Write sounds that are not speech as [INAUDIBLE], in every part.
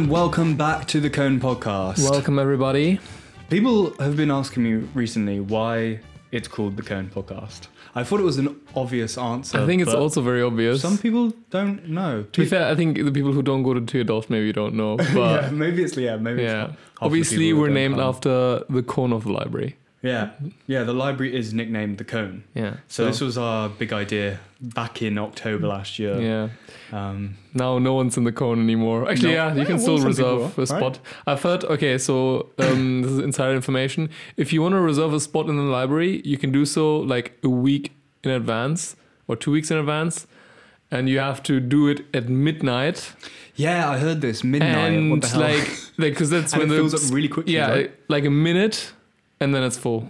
and welcome back to the Cone Podcast. Welcome everybody. People have been asking me recently why it's called the Cone Podcast. I thought it was an obvious answer. I think it's also very obvious. some people don't know. to be fair, I think the people who don't go to TU Delft maybe don't know. [LAUGHS] yeah, But maybe it's yeah, maybe it's yeah, the obviously we're named come. after the cone of the library. Yeah, yeah. The library is nicknamed the Cone. Yeah. So, this was our big idea back in October last year. yeah. Um, Now no one's in the cone anymore. Actually, No. yeah, you Yeah, can still reserve are, a spot. I've heard. Okay, so um, [LAUGHS] this is insider information. If you want to reserve a spot in the library, you can do so like a week in advance or two weeks in advance, and you have to do it at midnight. yeah, I heard this midnight. and what the hell? like because that's [LAUGHS] and when it the fills up really quickly. yeah right? like a minute and then it's full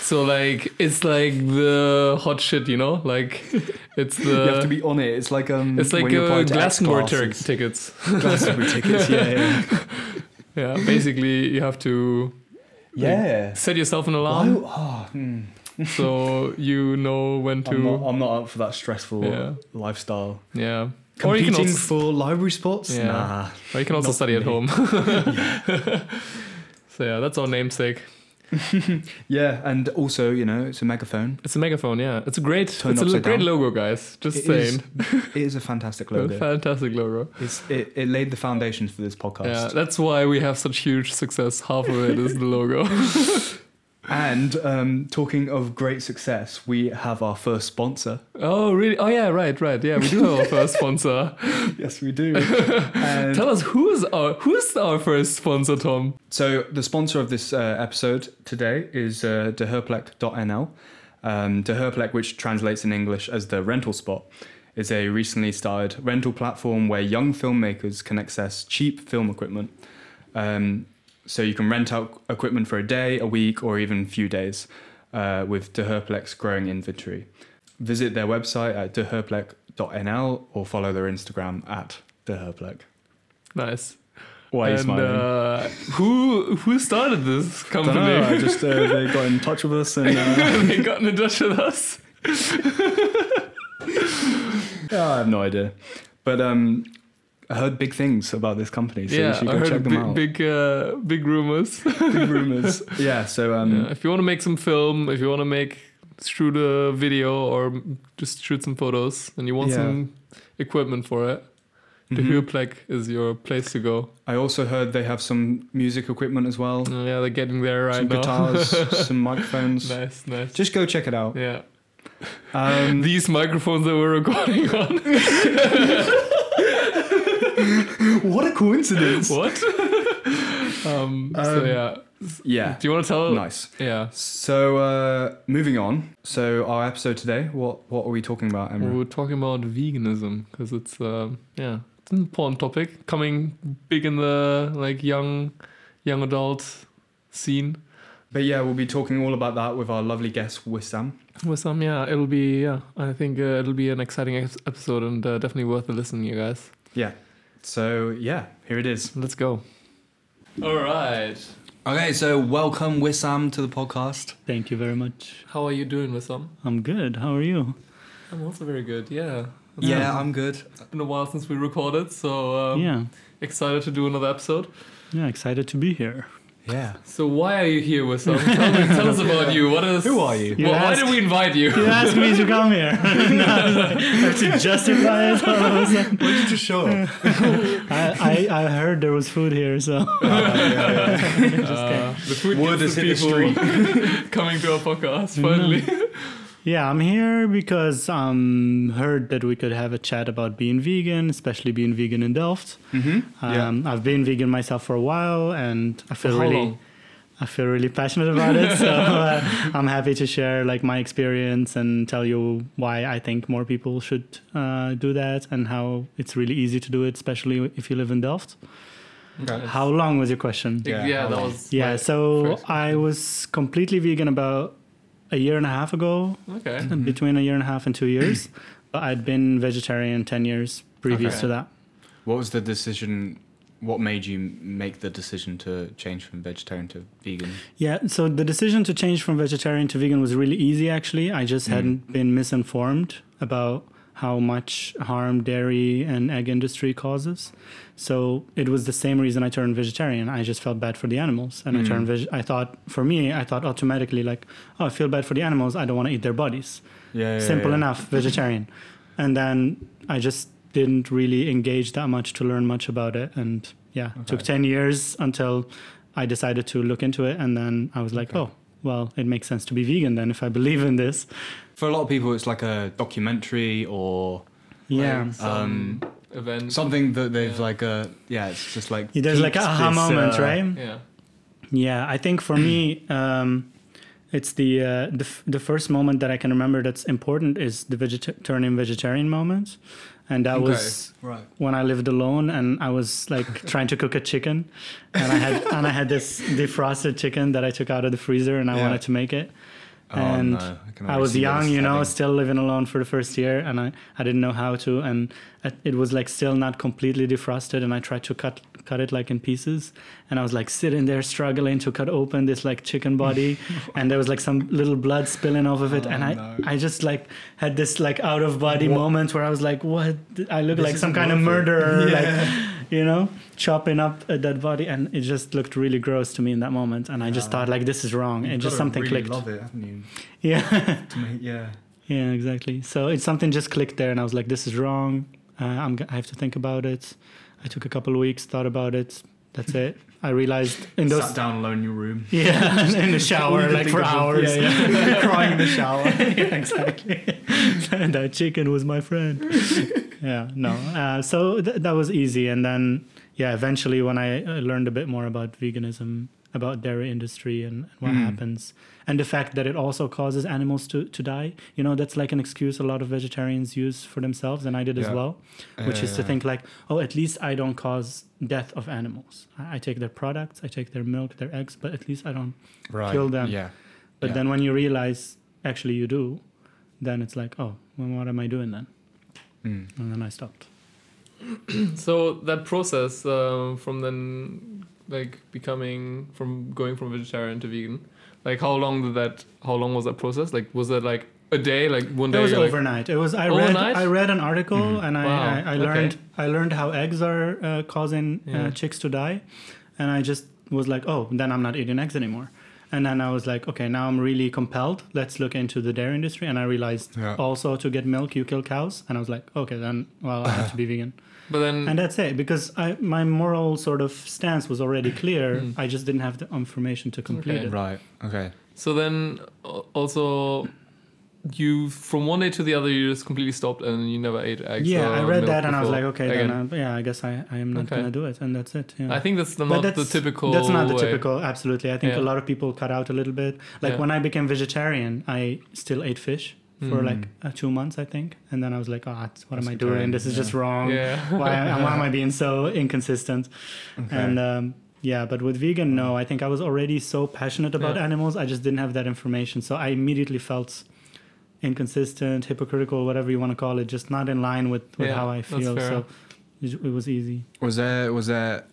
so like it's like the hot shit you know like it's the [LAUGHS] you have to be on it. It's like um, it's like uh, Glastonbury classes. tickets Glastonbury [LAUGHS] tickets. Yeah, yeah, yeah basically you have to yeah. set yourself an alarm Oh, hmm. so you know when to I'm not, I'm not up for that stressful Yeah. lifestyle. yeah or you Competing can also, for library spots? Yeah. Nah. or you can also study at me. home [LAUGHS] so yeah that's our namesake [LAUGHS] Yeah, and also, you know, it's a megaphone. it's a megaphone yeah it's a great it's a great down. logo guys just It is- saying [LAUGHS] It is a fantastic A logo. fantastic logo It's, it, it laid the foundations for this podcast. Yeah, podcast. that's why we have such huge success. Half of it is the logo. [LAUGHS] And um, talking of great success, we have our first sponsor. oh, really? Oh, yeah, right, right. Yeah, we do have our first sponsor. [LAUGHS] Yes, we do. [LAUGHS] and Tell us who's our who's our first sponsor, Tom? So the sponsor of this uh, episode today is uh, dehuurplek.nl. Um, Dehuurplek, which translates in English as the rental spot, is a recently started rental platform where young filmmakers can access cheap film equipment. Um, so you can rent out equipment for a day, a week, or even a few days uh, with Dehuurplek's growing inventory. Visit their website at dehuurplek.nl or follow their Instagram at deherplex. Nice. Why are you and smiling? uh, who who started this company? Dunno, I just uh, they got in touch with us and [LAUGHS] uh, they got in touch with us. [LAUGHS] yeah, I have no idea. But um, I heard big things about this company, so you yeah, should I heard check them big out. big, uh, big rumors. Big [LAUGHS] rumors. yeah. So um, Yeah, if you want to make some film, if you want to make shoot a video or just shoot some photos, and you want Yeah. some equipment for it, the mhm. Huurplek is your place to go. I also heard they have some music equipment as well, Uh, yeah, they're getting there right some now. guitars, [LAUGHS] some microphones. nice, nice. Just go check it out. Yeah, Um, these microphones that we're recording on. [LAUGHS] [LAUGHS] what a coincidence! what? [LAUGHS] um, So Um, yeah, Yeah. do you want to tell? Nice. Yeah, So uh, moving on. So our episode today, what what are we talking about, We're talking about veganism because it's um, yeah, it's an important topic coming big in the like young young adult scene. But yeah, we'll be talking all about that with our lovely guest Wissam. With some, yeah, it'll be yeah. I think uh, it'll be an exciting episode and uh, definitely worth a listen, you guys. Yeah. So yeah, here it is. Let's go. All right. Okay, so welcome Wissam to the podcast. Thank you very much. How are you doing, Wissam? I'm good. How are you? I'm also very good. Yeah. It's Yeah, I'm good. It's been a while since we recorded, so um, yeah. excited to do another episode. Yeah, excited to be here. Yeah. So why are you here, Wissam? Tell, me, tell us about [LAUGHS] you. What is? Who are you? You Well, why did we invite you? You asked me to come here. [LAUGHS] [LAUGHS] no, I like, have to justify it. all of a sudden. Why did you show up? I, I, I heard there was food here, so Uh, the food Word gets has hit the people coming to our podcast finally. Yeah, I'm here because I um, heard that we could have a chat about being vegan, especially being vegan in Delft. Mm-hmm. Um, I've been vegan myself for a while, and I feel how really. long? I feel really passionate about it, so [LAUGHS] uh, I'm happy to share like my experience and tell you why I think more people should uh, do that and how it's really easy to do it, especially if you live in Delft. Okay. How long was your question? Yeah, Yeah, that was. Yeah, my so first I was completely vegan about a year and a half ago, Okay. between a year and a half and two years. [CLEARS THROAT] but I'd been vegetarian 10 years previous Okay. to that. What was the decision? What made you make the decision to change from vegetarian to vegan? Yeah, so the decision to change from vegetarian to vegan was really easy actually. I just Mm. hadn't been misinformed about how much harm dairy and egg industry causes. So it was the same reason I turned vegetarian. I just felt bad for the animals, and I Mm. turned. Veg- I thought for me, I thought automatically like, oh, I feel bad for the animals. I don't want to eat their bodies. Yeah, yeah, Simple yeah. enough, vegetarian. [LAUGHS] And then I just didn't really engage that much to learn much about it, and yeah, it took ten years until I decided to look into it, and then I was like, Okay. oh, well, it makes sense to be vegan then if I believe in this. For a lot of people, it's like a documentary or Yeah. Like some Um, event. something that they've Yeah. like uh yeah, it's just like There's like a piqued aha this, moment, uh, right? Yeah. Yeah, I think for me, [CLEARS THROAT] um, it's the uh, the f- the first moment that I can remember that's important is the vegeta- turning vegetarian moment, and that Okay. was Right. when I lived alone and I was like [LAUGHS] trying to cook a chicken, and I had and I had this [LAUGHS] defrosted chicken that I took out of the freezer and I Yeah. wanted to make it. Oh, And no, I, I was young, you know, still living alone for the first year, and I, I didn't know how to, and it- was like still not completely defrosted, and I tried to cut cut it like in pieces, and I was like sitting there struggling to cut open this like chicken body, [LAUGHS] [LAUGHS] and there was like some little blood spilling off of it, and Oh, I no. I just like had this like out of body What? moment where I was like, what? I look This like some kind of murderer, [LAUGHS] Yeah. like you know, chopping up a dead body, and it just looked really gross to me in that moment, and I just thought like this is wrong, and just something really clicked. Love it, haven't you? Yeah. Make, yeah. Yeah, exactly. So it's something just clicked there, and I was like, "This is wrong. Uh, I'm. I have to think about it." I took a couple of weeks, thought about it. That's it. I realized in those. Sat down alone in your room. [LAUGHS] Yeah, [LAUGHS] in the shower, like for hours. Yeah, yeah. [LAUGHS] Crying in the shower. yeah, exactly. and that chicken was my friend. yeah, no. Uh, so th- that was easy, and then yeah, eventually when I uh, learned a bit more about veganism, about dairy industry, and what Mm. happens, and the fact that it also causes animals to to die. You know, that's like an excuse a lot of vegetarians use for themselves, and I did as well, which is to think like, oh, at least I don't cause death of animals. I, I take their products, I take their milk, their eggs, but at least I don't right. kill them. Yeah. but Yeah. then when you realize actually you do, then it's like, oh, well, what am I doing then? Mm. And then I stopped. So that process um, from then like becoming from going from vegetarian to vegan, like how long did that? How long was that process? Like was that like a day? Like one day? It was you're like, overnight. It was I Overnight? read I read an article Mhm. and I, Wow, I, I okay. learned I learned how eggs are uh, causing Yeah. uh, chicks to die, and I just was like, oh, then I'm not eating eggs anymore. And then I was like, okay, now I'm really compelled. Let's look into the dairy industry. And I realized Yeah. also to get milk, you kill cows. And I was like, okay, then well, I have to be [LAUGHS] vegan. But then and that's it because I, my moral sort of stance was already clear. Mm. I just didn't have the information to complete Okay. it. Right. Okay. so then uh, also you from one day to the other you just completely stopped and you never ate eggs. Yeah, I read milk that and I was like, okay, again. then I, yeah, I guess I, I am not Okay. gonna do it, and that's it. Yeah. I think that's the, But not the typical. That's not the way. typical. Absolutely, I think Yeah. a lot of people cut out a little bit. Like Yeah. when I became vegetarian, I still ate fish for Mm. like uh, two months, I think, and then I was like, oh, that's- what am I Pescatarian, doing? This is just wrong. Yeah. why, why am I [LAUGHS] being so inconsistent? Okay. And um, yeah, but with vegan, no, I think I was already so passionate about Yeah. animals. I just didn't have that information. So I immediately felt inconsistent, hypocritical, whatever you want to call it, just not in line with, with Yeah, how I feel. So it, it was easy. was that was there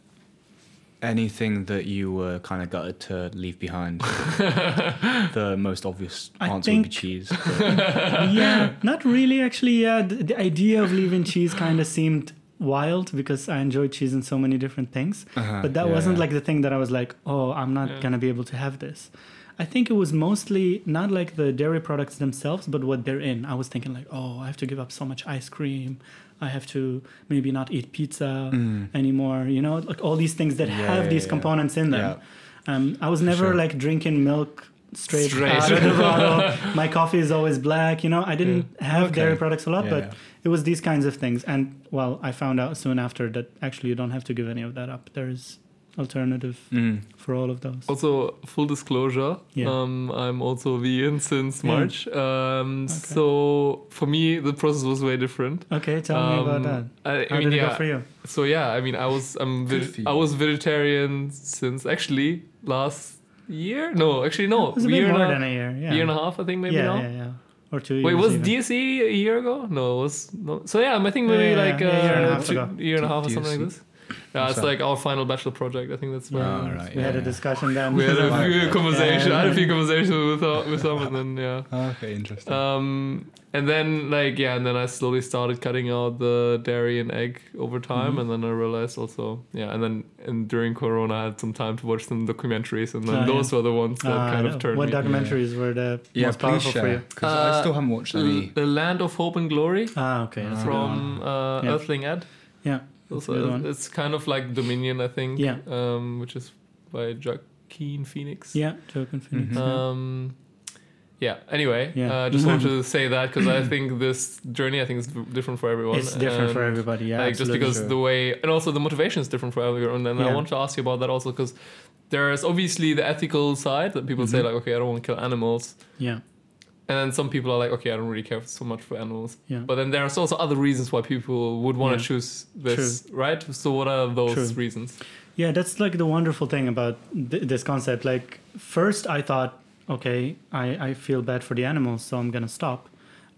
anything that you were kind of gutted to leave behind? [LAUGHS] the most obvious I answer would be think- cheese. [LAUGHS] yeah, not really actually. Yeah, the, the idea of leaving cheese kind of seemed wild because I enjoyed cheese in so many different things. Uh-huh, But that yeah, wasn't yeah. like the thing that I was like, oh, I'm not Yeah. gonna be able to have this. I think it was mostly not like the dairy products themselves, but what they're in. I was thinking like, oh, I have to give up so much ice cream. I have to maybe not eat pizza Mm. anymore. You know, like all these things that Yeah, have these yeah. components in them. Um, I was never sure. like drinking milk straight, Straight. out of the [LAUGHS] bottle. My coffee is always black. You know, I didn't have Okay. dairy products a lot, but it was these kinds of things. And well, I found out soon after that actually you don't have to give any of that up. There is alternative Mm. for all of those. Also, full disclosure, Yeah. um, I'm also vegan since Yeah. March. Um, So for me, the process was way different. Okay, tell me about that. Um, I, I How mean, did it yeah. go for you? So yeah, I mean, I was I'm Good veg- for you. I was vegetarian since actually last year. No, actually no, It was a year bit and more a- than a year. Yeah. year and a half, I think maybe yeah, now. yeah, yeah. Or two Wait, years. was even. DSE a year ago? No, it was no. So yeah, I think maybe Yeah, like yeah, a year and a uh, half two- ago. year and a half or DSE. something like this. Yeah, it's So- like our final bachelor project. I think that's where Oh, right, we had yeah, a discussion then. we had a [LAUGHS] few conversations. I had a few Yeah. conversations with uh, Wissam, and then yeah. Oh, [LAUGHS] okay, interesting. Um, and then like yeah, and then I slowly started cutting out the dairy and egg over time, Mhm. and then I realized also yeah, and then and during Corona I had some time to watch some documentaries, and then Oh, yeah. those were the ones that Uh, kind of turned what me. documentaries were the yeah, most please powerful for you? because I Uh, still haven't watched any. the Land of Hope and Glory Ah, okay. that's a good one. from uh, Yeah. Earthling Ed. Yeah, that's a good Also, it's kind of like Dominion, I think. Yeah. Um, which is by Joaquin Phoenix. Yeah, Joaquin Phoenix. Mhm. yeah. Um, yeah. Anyway, Yeah. uh, just wanted to [LAUGHS] say that because I think this journey, I think, is different for everyone. it's different for everybody. Yeah, like just because Sure. the way, and also the motivation is different for everyone. And I want to ask you about that also because there's obviously the ethical side that people say Mhm. like, okay, I don't want to kill animals, yeah, and then some people are like, okay, I don't really care so much for animals. yeah. But then there's also other reasons why people would want to Yeah. choose this, right? So what are those True. reasons? Yeah, that's like the wonderful thing about th- this concept. Like, first I thought, okay, I, I feel bad for the animals, so I'm gonna stop.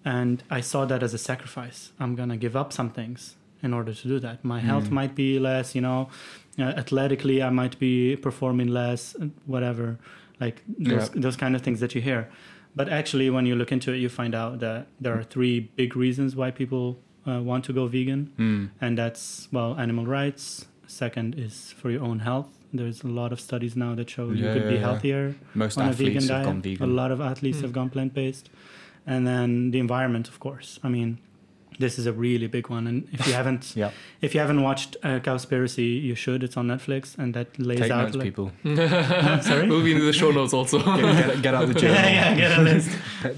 And I saw that as a sacrifice. I'm gonna give up some things in order to do that. My health Mm. might be less, you know, uh, athletically, I might be performing less, whatever, like those, those kind of things that you hear. But actually, when you look into it, you find out that there are three big reasons why people uh, want to go vegan. Hmm. and that's well animal rights. Second is for your own health. There's a lot of studies now that show you Yeah, could be yeah, yeah. healthier Most on a vegan athletes have diet. gone a lot of athletes Hmm. have gone plant-based. And then the environment of course. I mean this is a really big one and if you [LAUGHS] haven't Yeah, if you haven't watched uh, cowspiracy you should it's on netflix and that lays take out notes, like, people. [LAUGHS] sorry We'll be in the show notes also. Get, get, get out the [LAUGHS] journal. yeah, yeah, get a list.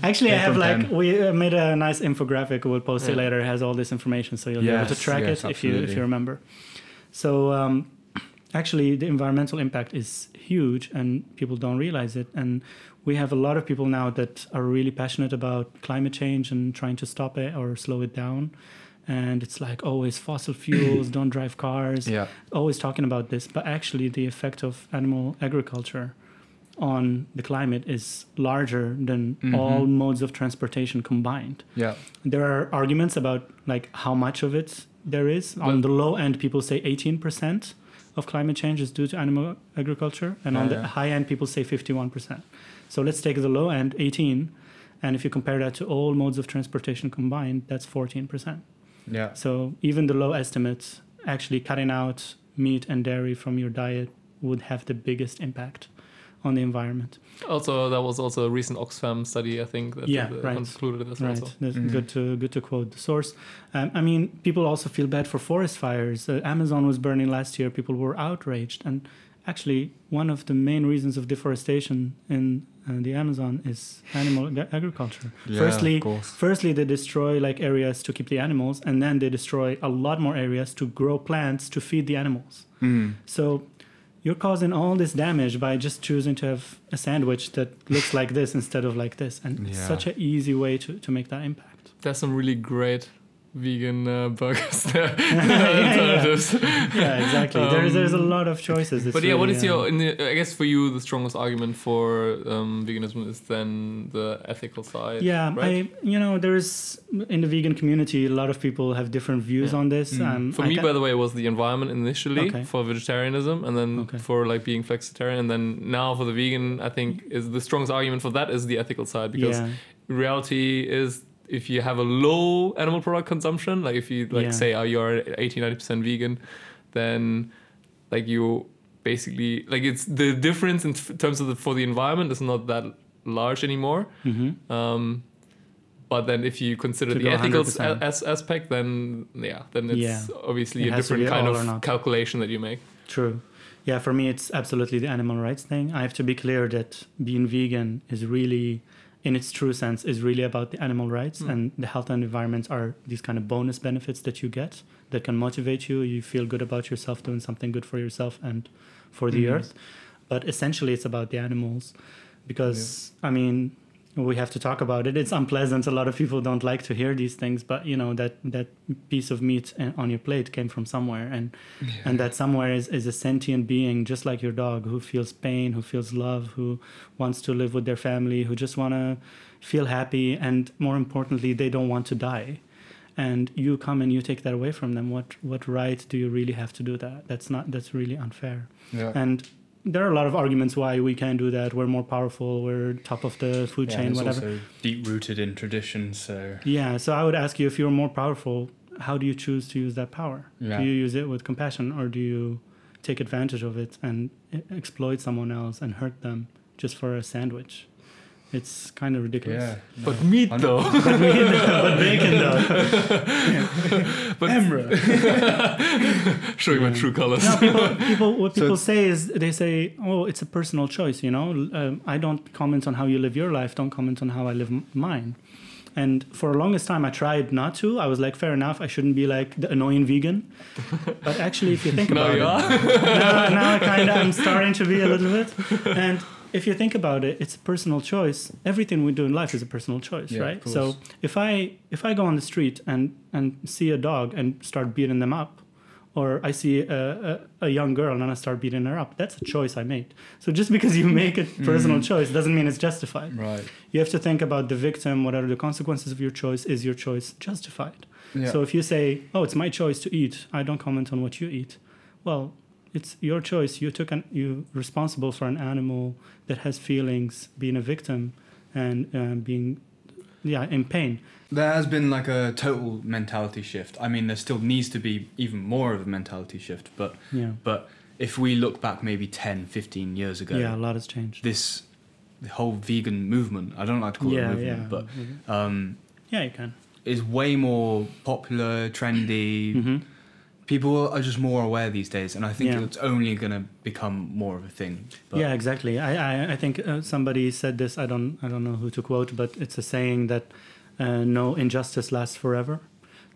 Actually, I have like pen. we uh, made a nice infographic. We'll post it later. It has all this information, so you'll be able to track yes, it if you if you remember. So um, actually, the environmental impact is huge, and people don't realize it. And we have a lot of people now that are really passionate about climate change and trying to stop it or slow it down. And it's like always fossil [CLEARS THROAT] fuels, don't drive cars Yeah, always talking about this, but actually the effect of animal agriculture on the climate is larger than Mhm. all modes of transportation combined. yeah, There are arguments about like how much of it there is. on the low end, people say 18% of climate change is due to animal agriculture, and on Yeah, the high end, people say 51%. So let's take the low end, 18, and if you compare that to all modes of transportation combined, that's 14%. yeah. So even the low estimates, actually cutting out meat and dairy from your diet would have the biggest impact on the environment. Also, that was also a recent Oxfam study, I think, that Yeah, uh, right. concluded this Right. also. That's Mhm. Good to good to quote the source. Um, I mean, people also feel bad for forest fires. Uh, Amazon was burning last year. People were outraged, and actually, one of the main reasons of deforestation in uh, the Amazon is animal ag- agriculture. Yeah, Firstly, of course. Firstly, they destroy like areas to keep the animals, and then they destroy a lot more areas to grow plants to feed the animals. Mm. So you're causing all this damage by just choosing to have a sandwich that looks like this [LAUGHS] instead of like this, and it's such an easy way to, to make that impact. There's some really great vegan uh, burgers [LAUGHS] there. [LAUGHS] yeah. alternatives. Yeah, exactly. there's there's a Um, lot of choices. It's But yeah, what really, is your? In the, I guess for you, the strongest argument for um, veganism is then the ethical side. yeah, right? I you know there's in the vegan community a lot of people have different views Yeah. on this. Mm. Um, For I me, ca- by the way, it was the environment initially Okay. for vegetarianism, and then Okay. for like being flexitarian, and then now for the vegan, I think is the strongest argument for that is the ethical side because yeah, reality is if you have a low animal product consumption, like if you like Yeah. say oh, you're 80 90% vegan, then like you basically like it's the difference in f- terms of the for the environment is not that large anymore. hmm Um, but then if you consider To the ethical 100%. as- aspect, then yeah, then it's Yeah. obviously It a has to be different kind of calculation that you make. True. Yeah, for me, it's absolutely the animal rights thing. I have to be clear that being vegan is really, in its true sense, is really about the animal rights Mm. and the health and environment are these kind of bonus benefits that you get that can motivate you. You feel good about yourself doing something good for yourself and for the Mhm. earth. But essentially, it's about the animals because, I mean, we have to talk about it. It's unpleasant. A lot of people don't like to hear these things, but you know that that piece of meat uh, on your plate came from somewhere, and and that somewhere is, is a sentient being just like your dog who feels pain who feels love who wants to live with their family who just want to feel happy. And more importantly they don't want to die. And you come and you take that away from them. What what right do you really have to do that? That's not that's really unfair. Yeah. and there are a lot of arguments why we can't do that. We're more powerful. We're top of the food Yeah, chain it's whatever. deep rooted in tradition, so yeah so i would ask you if you're more powerful how do you choose to use that power? Yeah. do you use it with compassion or do you take advantage of it and exploit someone else and hurt them just for a sandwich it's kind of ridiculous yeah. But meat though. but, we, [LAUGHS] but bacon though [LAUGHS] but [LAUGHS] showing my true colors. no, people, people, what people it's- say is they say, "Oh, it's a personal choice." You know, um, I don't comment on how you live your life. Don't comment on how I live m- mine. And for the longest time, I tried not to. I was like, fair enough. I shouldn't be like the annoying vegan. But actually, if you think Now about you it, are. now, now I kind of I'm starting to be a little bit. And if you think about it, it's a personal choice. Everything we do in life is a personal choice, Yeah, right? So if I if I go on the street and and see a dog and start beating them up, or I see a, a, a young girl and I start beating her up, that's a choice I made. So just because you make a personal Mm. choice doesn't mean it's justified. Right. You have to think about the victim. What are the consequences of your choice? Is your choice justified? Yeah. So if you say, "Oh, it's my choice to eat. I don't comment on what you eat," well, it's your choice. You took an you responsible for an animal that has feelings, being a victim, and um, being, yeah, in pain. There has been like a total mentality shift. I mean, there still needs to be even more of a mentality shift, but Yeah, but if we look back maybe 10, 15 years ago, yeah, a lot has changed. this the whole vegan movement, I don't like to call it a movement, yeah, but um, yeah, you can. is way more popular, trendy. hmm People are just more aware these days, and I think Yeah. it's only going to become more of a thing. But yeah, exactly. I, I, I think uh, somebody said this. I don't I don't know who to quote, but it's a saying that uh, no injustice lasts forever.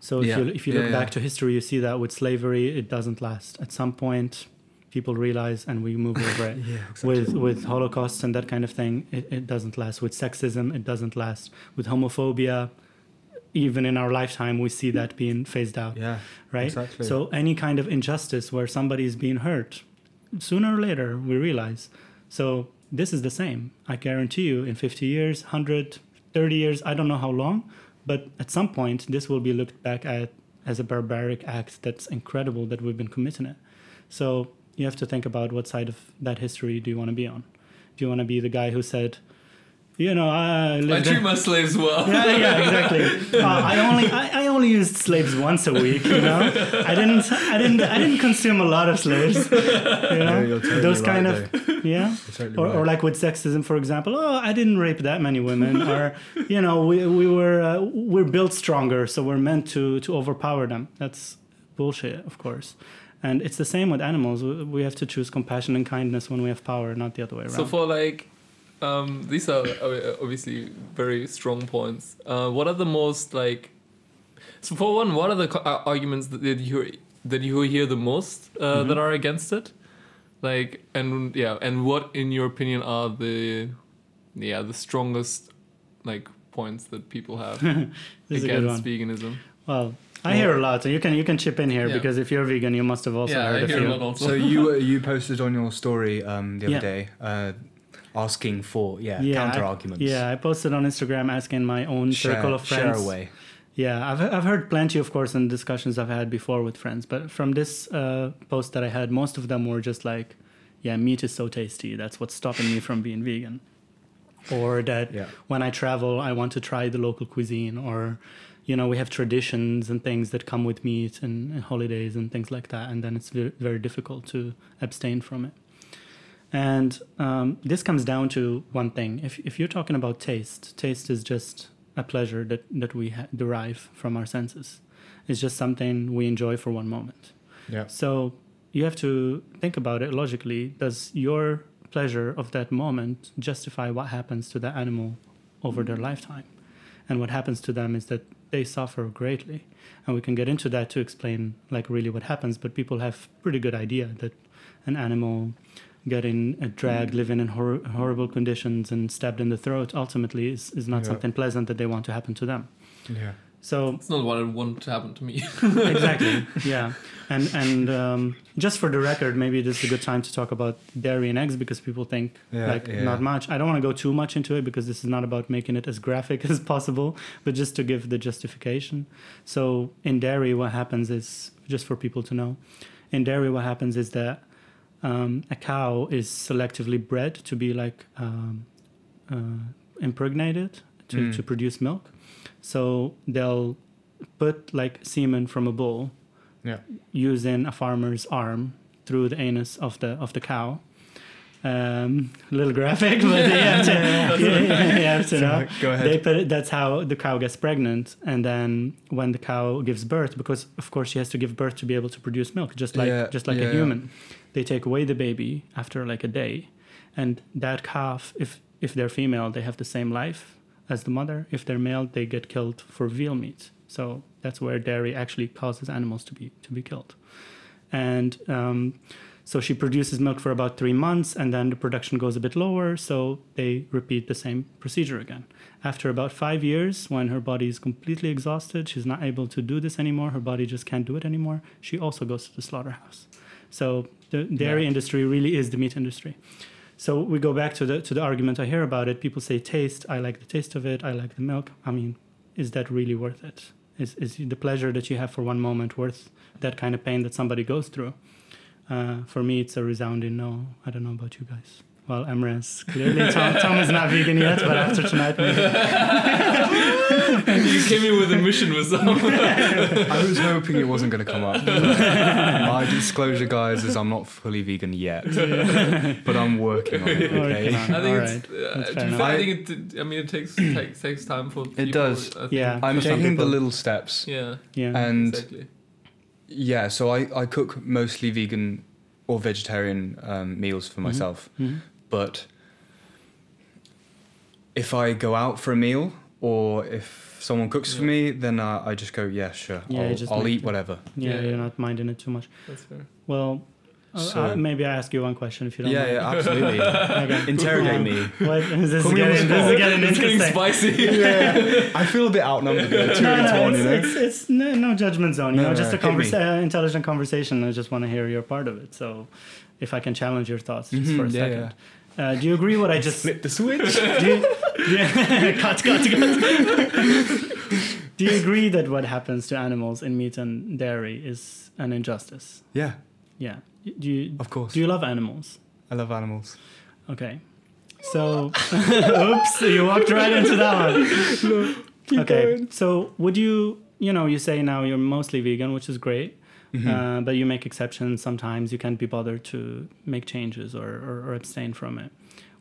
So if Yeah. you if you look yeah. back to history, you see that with slavery, it doesn't last. At some point, people realize and we move over [LAUGHS] it. yeah, With with Holocausts and that kind of thing, it, it doesn't last. With sexism, it doesn't last. With homophobia, even in our lifetime, we see that being phased out yeah, right? Exactly. So any kind of injustice where somebody is being hurt, sooner or later we realize. So this is the same. I guarantee you, in 50 years, 100, 30 years, I don't know how long, but at some point this will be looked back at as a barbaric act that's incredible that we've been committing it. So you have to think about what side of that history do you want to be on. Do you want to be the guy who said, you know, I I treat my slaves well. yeah, yeah, exactly. [LAUGHS] Uh, I only I, I only used slaves once a week. You know, I didn't I didn't I didn't consume a lot of slaves. You know, you're totally those right kind of yeah. You're totally Or, right. or like with sexism, for example. Oh, I didn't rape that many women. Or you know, we we were uh, we're built stronger, so we're meant to to overpower them. That's bullshit, of course. And it's the same with animals. We we have to choose compassion and kindness when we have power, not the other way around. So for like, um, these are uh, obviously very strong points. Uh, what are the most like? So for one, what are the co- uh, arguments that that you that you hear the most uh, Mhm. that are against it? Like and yeah, and what in your opinion are the yeah the strongest like points that people have [LAUGHS] this is a good against veganism? Well, I hear a lot, so you can you can chip in here Yeah. because if you're vegan, you must have also yeah, heard I a hear few. a lot also. So you uh, you posted on your story um, the other Yeah. day uh, asking for yeah, Yeah, counter arguments. Yeah, I posted on Instagram asking my own share, circle of friends. share away. Yeah, I've I've heard plenty, of course, in discussions I've had before with friends. But from this uh, post that I had, most of them were just like, "Yeah, meat is so tasty. That's what's stopping me from being vegan," or that Yeah. when I travel, I want to try the local cuisine, or you know, we have traditions and things that come with meat and, and holidays and things like that, and then it's very, very difficult to abstain from it. And um, this comes down to one thing: if if you're talking about taste, taste is just a pleasure that that we ha- derive from our senses. It's just something we enjoy for one moment. Yeah. So you have to think about it logically. Does your pleasure of that moment justify what happens to the animal over their lifetime? And what happens to them is that they suffer greatly. And we can get into that to explain like really what happens, but people have pretty good idea that an animal getting uh, dragged, living in hor- horrible conditions and stabbed in the throat ultimately is, is not Yeah. something pleasant that they want to happen to them. Yeah. So It's not what I want to happen to me. [LAUGHS] exactly, [LAUGHS] yeah. And and um, just for the record, maybe this is a good time to talk about dairy and eggs because people think Yeah, like yeah. not much. I don't want to go too much into it because this is not about making it as graphic [LAUGHS] as possible, but just to give the justification. So in dairy, what happens is just for people to know, in dairy, what happens is that um, a cow is selectively bred to be like um, uh, impregnated to, Mm. to produce milk. So they'll put like semen from a bull Yeah. using a farmer's arm through the anus of the of the cow. Um, a little graphic, but you have to, [LAUGHS] you, [LAUGHS] you have to know. Go ahead. They put it, that's how the cow gets pregnant, and then when the cow gives birth, because of course she has to give birth to be able to produce milk, just like Yeah, just like yeah, a yeah. human. They take away the baby after like a day, and that calf, if if they're female, they have the same life as the mother. If they're male, they get killed for veal meat. So that's where dairy actually causes animals to be to be killed, and. Um, so she produces milk for about three months, and then the production goes a bit lower. So they repeat the same procedure again. After about five years, when her body is completely exhausted, she's not able to do this anymore. Her body just can't do it anymore. She also goes to the slaughterhouse. So the dairy Yeah. industry really is the meat industry. So we go back to the to the argument I hear about it. People say taste. I like the taste of it. I like the milk. I mean, is that really worth it? Is is the pleasure that you have for one moment worth that kind of pain that somebody goes through? Uh, for me, it's a resounding no. I don't know about you guys. Well, Emrys, clearly Tom, Tom is not vegan yet, but after tonight, maybe. you came in with a mission Wissam. [LAUGHS] I was hoping it wasn't going to come up. My disclosure, guys, is I'm not fully vegan yet, [LAUGHS] but I'm working on it. Okay. Working on I think All it's. Uh, fair be enough. fair, I I- think it. I mean, it takes [CLEARS THROAT] takes, takes time for. People, it does. I think. Yeah. I'm For taking the little steps, Yeah. Yeah. and exactly. yeah. So I, I cook mostly vegan or vegetarian um, meals for Mhm. myself, Mhm. But if I go out for a meal or if someone cooks for me, then uh, I just go, yeah, sure, Yeah, I'll, just I'll eat it. whatever. Yeah, Yeah. you're not minding it too much. That's fair. Well, So- uh, maybe I ask you one question if you don't Yeah, mind. yeah, absolutely. [LAUGHS] Okay. Interrogate me. What is this Put me getting, this is getting It's getting spicy. [LAUGHS] yeah, I feel a bit outnumbered. There, two No, no, one, it's, you know. it's, it's no, no judgment zone. You No, know, no, just a conversa- uh, intelligent conversation. I just want to hear your part of it. So, if I can challenge your thoughts just Mhm, for a yeah, second, Uh, do you agree what I just Flip the switch. [LAUGHS] do you, do you, [LAUGHS] cut, cut, cut. [LAUGHS] do you agree that what happens to animals in meat and dairy is an injustice? yeah, Yeah. Do you of course. do you love animals? I love animals. Okay. So, oops, you walked right into that one. okay. So, would you, you know, you say now you're mostly vegan, which is great, Mhm. uh, but you make exceptions sometimes. You can't be bothered to make changes or, or, or abstain from it.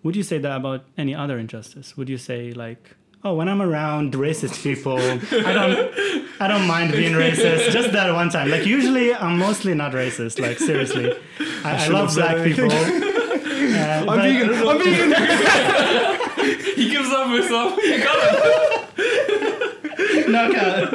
Would you say that about any other injustice? Would you say like, oh, when I'm around racist people, I don't, I don't mind being racist. Just that one time. Like usually, I'm mostly not racist. Like seriously, I, I, shouldn't love have said black people. [LAUGHS] Uh, I'm but- vegan. I'm [LAUGHS] vegan. he gives up Wissam. You got it. Knockout.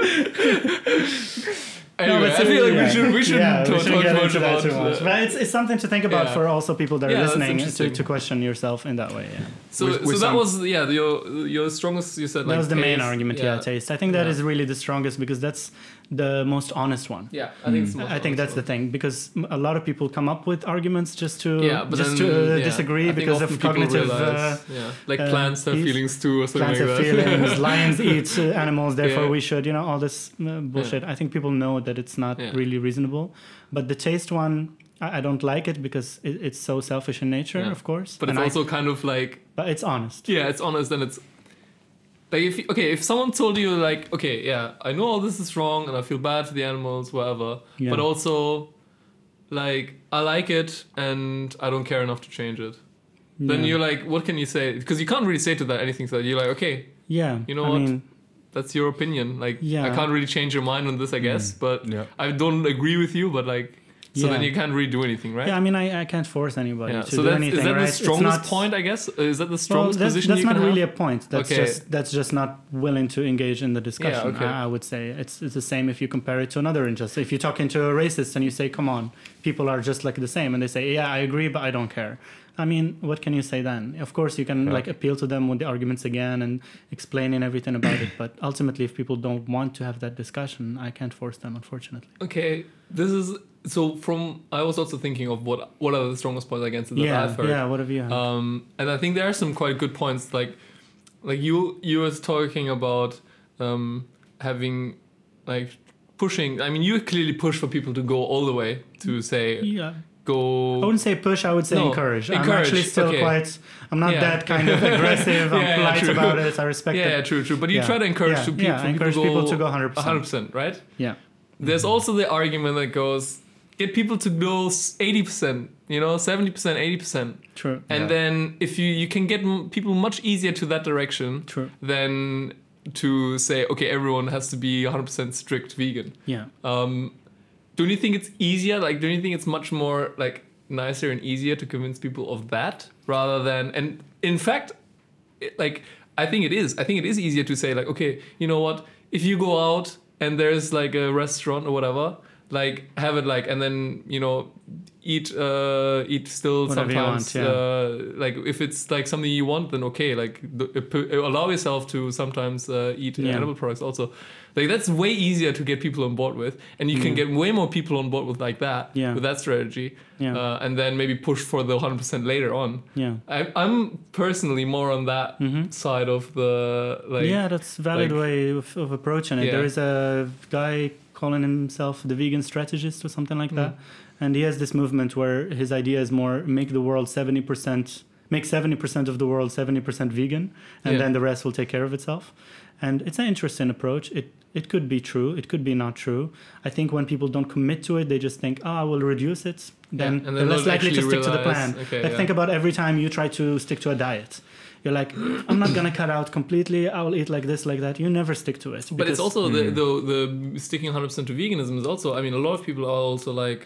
Anyway, but I feel like yeah. we should we shouldn't yeah, talk, we shouldn't talk get much into that about. too much. But it's, it's something to think about Yeah. for also people that are Yeah, listening to, to question yourself in that way. Yeah. so With- so with that some- was yeah your your strongest you said like that was the main taste, argument. Yeah. taste. I think that is Yeah. really the strongest because that's the most honest one. Yeah, I think most I think that's the thing because a lot of people come up with arguments just to yeah, just then, to uh, yeah, disagree I because of cognitive uh, yeah, like uh, plants have feelings too or something plants like have that. feelings. [LAUGHS] Lions eat uh, animals, therefore we should. You know all this uh, bullshit. I think people know that it's not really reasonable. But the taste one, I, I don't like it because it, it's so selfish in nature, of course. but And it's I- also kind of like but it's honest. yeah, it's honest and it's like if you, okay, if someone told you like okay, yeah, I know all this is wrong and I feel bad for the animals, whatever, Yeah. but also like I like it and I don't care enough to change it. Then you're like, what can you say? Because you can't really say to that anything. So you're like, okay, yeah. you know I what? Mean, that's your opinion. Like, Yeah. I can't really change your mind on this, I mm. guess. But Yeah. I don't agree with you. But like, So then you can't really do anything, right? Yeah, I mean, I, I can't force anybody Yeah. to So do anything. is that right? the strongest not- point? I guess is that the Well, that's, position that's you not can really have? a point. That's Okay. just that's just not willing to engage in the discussion. okay. I, I would say it's it's the same if you compare it to another injustice. If you talk into a racist and you say, "Come on, people are just like the same," and they say, "Yeah, I agree, but I don't care." I mean, what can you say then? Of course, you can Yeah. like appeal to them with the arguments again and explaining everything about it. But ultimately, if people don't want to have that discussion, I can't force them, unfortunately. Okay, this is so. From I was also thinking of what what are the strongest points against it that yeah, I've heard. yeah. What have you? Had? Um, and I think there are some quite good points. Like, like you you was talking about um, having like pushing. I mean, you clearly push for people to go all the way to say yeah. go. I wouldn't say push. I would say No, encourage. I'm actually still okay. quite. I'm not Yeah. that kind of [LAUGHS] aggressive. I'm Yeah, polite true. about it. I respect yeah, it. yeah, true, true. But you try to encourage Yeah, to pe- yeah, encourage people, people to go 100%. 100%, right? Yeah. There's also the argument that goes get people to go 80%, you know, 70%, 80%. True. And Yeah. then if you you can get m- people much easier to that direction True. than to say okay, everyone has to be 100% strict vegan. Yeah. Um, don't you think it's easier? Like, don't you think it's much more like nicer and easier to convince people of that rather than? And in fact, it, like I think it is. I think it is easier to say like, okay, you know what? If you go out and there's like a restaurant or whatever, like have it like, and then you know, eat uh eat still Whatever sometimes want, yeah. uh like if it's like something you want then okay like the, allow yourself to sometimes uh, eat Yeah. animal products also like that's way easier to get people on board with and you can get way more people on board with like that Yeah. with that strategy Yeah. uh, and then maybe push for the 100% later on yeah. I, i'm personally more on that hmm side of the like yeah, that's valid like- way of, of approaching it. There is a guy calling himself the vegan strategist or something like that. Mm. And he has this movement where his idea is more make the world 70%, make 70% of the world 70% vegan, and Yeah. then the rest will take care of itself. And it's an interesting approach. It it could be true, it could be not true. I think when people don't commit to it, they just think, oh, I will reduce it. Then and they're less likely to stick to the plan. okay, like yeah. think about every time you try to stick to a diet. You're like, I'm not gonna cut out completely. I'll eat like this, like that. You never stick to it. but it's also Mm. the, the the sticking 100% to veganism is also i mean a lot of people are also like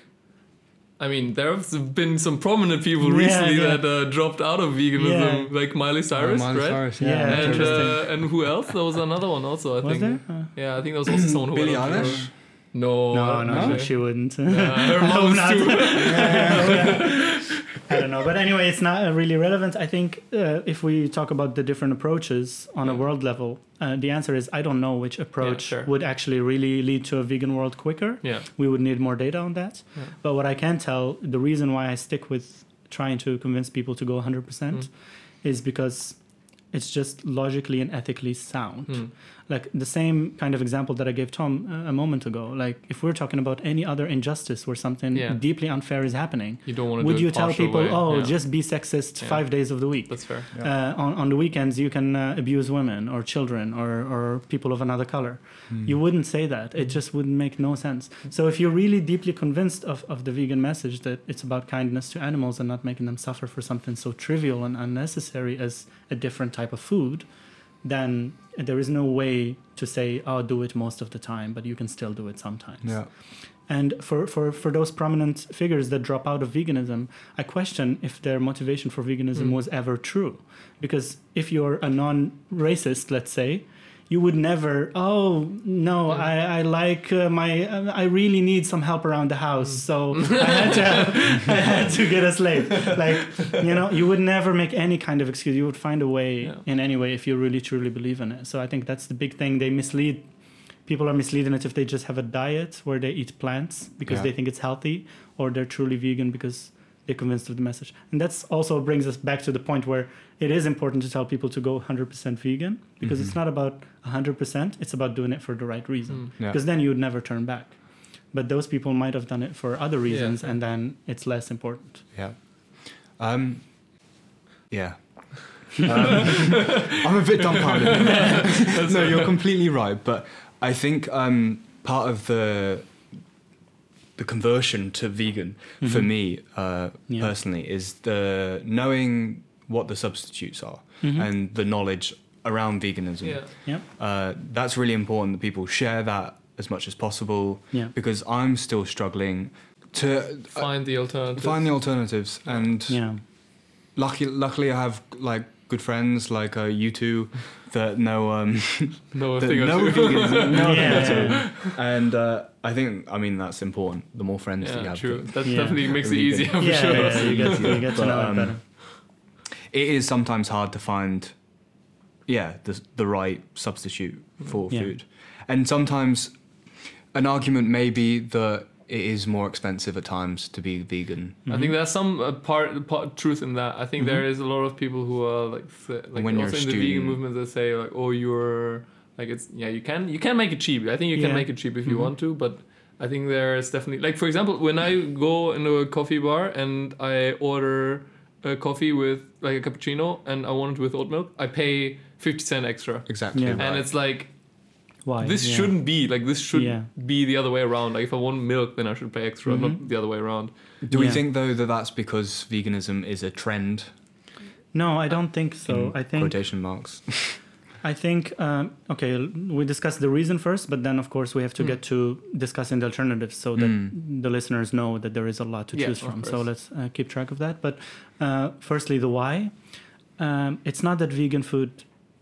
I mean, there have been some prominent people Yeah, recently yeah. that uh, dropped out of veganism, Yeah. like Miley Cyrus, Oh, Miley right? Cyrus, Yeah, yeah. And uh, and who else? There was another one also. I was think. there? Uh, Yeah, I think there was also someone who. Billie I Eilish? know. no, No, no, actually. she wouldn't. Yeah, her [LAUGHS] I hope mom's not. too. [LAUGHS] I don't know, but anyway, it's not uh, really relevant. I think uh, if we talk about the different approaches on a world level, uh, the answer is I don't know which approach sure. would actually really lead to a vegan world quicker. Yeah. We would need more data on that. Yeah. But what I can tell, the reason why I stick with trying to convince people to go 100% Mm. is because it's just logically and ethically sound. Hmm. Like the same kind of example that I gave Tom uh, a moment ago. Like if we're talking about any other injustice where something Yeah. deeply unfair is happening, You don't want to. would do you tell people, way. oh, Yeah. just be sexist Yeah. five days of the week? That's fair. Yeah. Uh, on, on the weekends, you can uh, abuse women or children or, or people of another color. Hmm. You wouldn't say that. It just wouldn't make no sense. So if you're really deeply convinced of, of the vegan message that it's about kindness to animals and not making them suffer for something so trivial and unnecessary as a different type of food, then there is no way to say, oh, do it most of the time, but you can still do it sometimes. Yeah. And for, for, for those prominent figures that drop out of veganism, I question if their motivation for veganism Mm. was ever true. Because if you're a non racist, let's say, you would never, oh, no. I, I like uh, my, uh, I really need some help around the house. Mm. So [LAUGHS] I had, to, I had to get a slave. Like, you know, you would never make any kind of excuse. You would find a way Yeah. in any way if you really truly believe in it. So I think that's the big thing. They mislead people are misleading it if they just have a diet where they eat plants because Yeah. they think it's healthy or they're truly vegan because they're convinced of the message and that's also brings us back to the point where it is important to tell people to go 100% vegan because it's Mhm. not about 100% it's about doing it for the right reason Mm. Yeah. because then you would never turn back but those people might have done it for other reasons Yeah. and then it's less important Yeah. Um, yeah. [LAUGHS] Um, I'm a bit dumbfounded. [LAUGHS] no, you're completely right. But I think um, part of the the conversion to vegan for Mhm. me uh, Yeah. personally is the knowing what the substitutes are Mhm. and the knowledge around veganism. Yeah. yeah Uh, that's really important that people share that as much as possible yeah because I'm still struggling. to uh, Find the alternative. find the alternatives. And Yeah. lucky, luckily, I have like good friends like uh, you two that know um, [LAUGHS] no that know two. vegans, [LAUGHS] know a thing. Yeah. and uh, I think I mean that's important. The more friends that you Yeah, have, true. That Yeah. definitely makes it easier for Yeah, sure. yeah, you get, you get to But, know um, better. it is sometimes hard to find, yeah, the the right substitute for Yeah. food, and sometimes an argument may be that it is more expensive at times to be vegan. I think there's some uh, part, part truth in that. I think Mhm. there is a lot of people who are like, say, like When you're also a in the vegan movement that say like, oh, you're like it's yeah, you can you can make it cheap. I think you can make it cheap if you Mhm. want to, but I think there is definitely like for example, when I go into a coffee bar and I order a coffee with like a cappuccino and I want it with oat milk, I pay fifty cent extra, Exactly. Yeah. right. and it's like Why? this Yeah. shouldn't be like this should Yeah. be the other way around. Like if I want milk, then I should pay extra, Mhm. not the other way around. Do we think though that that's because veganism is a trend? No, I don't think so. in I think quotation marks. [LAUGHS] I think um, okay. We discuss the reason first, but then of course we have to Hmm. get to discussing the alternatives so that Mm. the listeners know that there is a lot to Yeah, choose of from. So let's uh, keep track of that. But uh, firstly, the why. Um, it's not that vegan food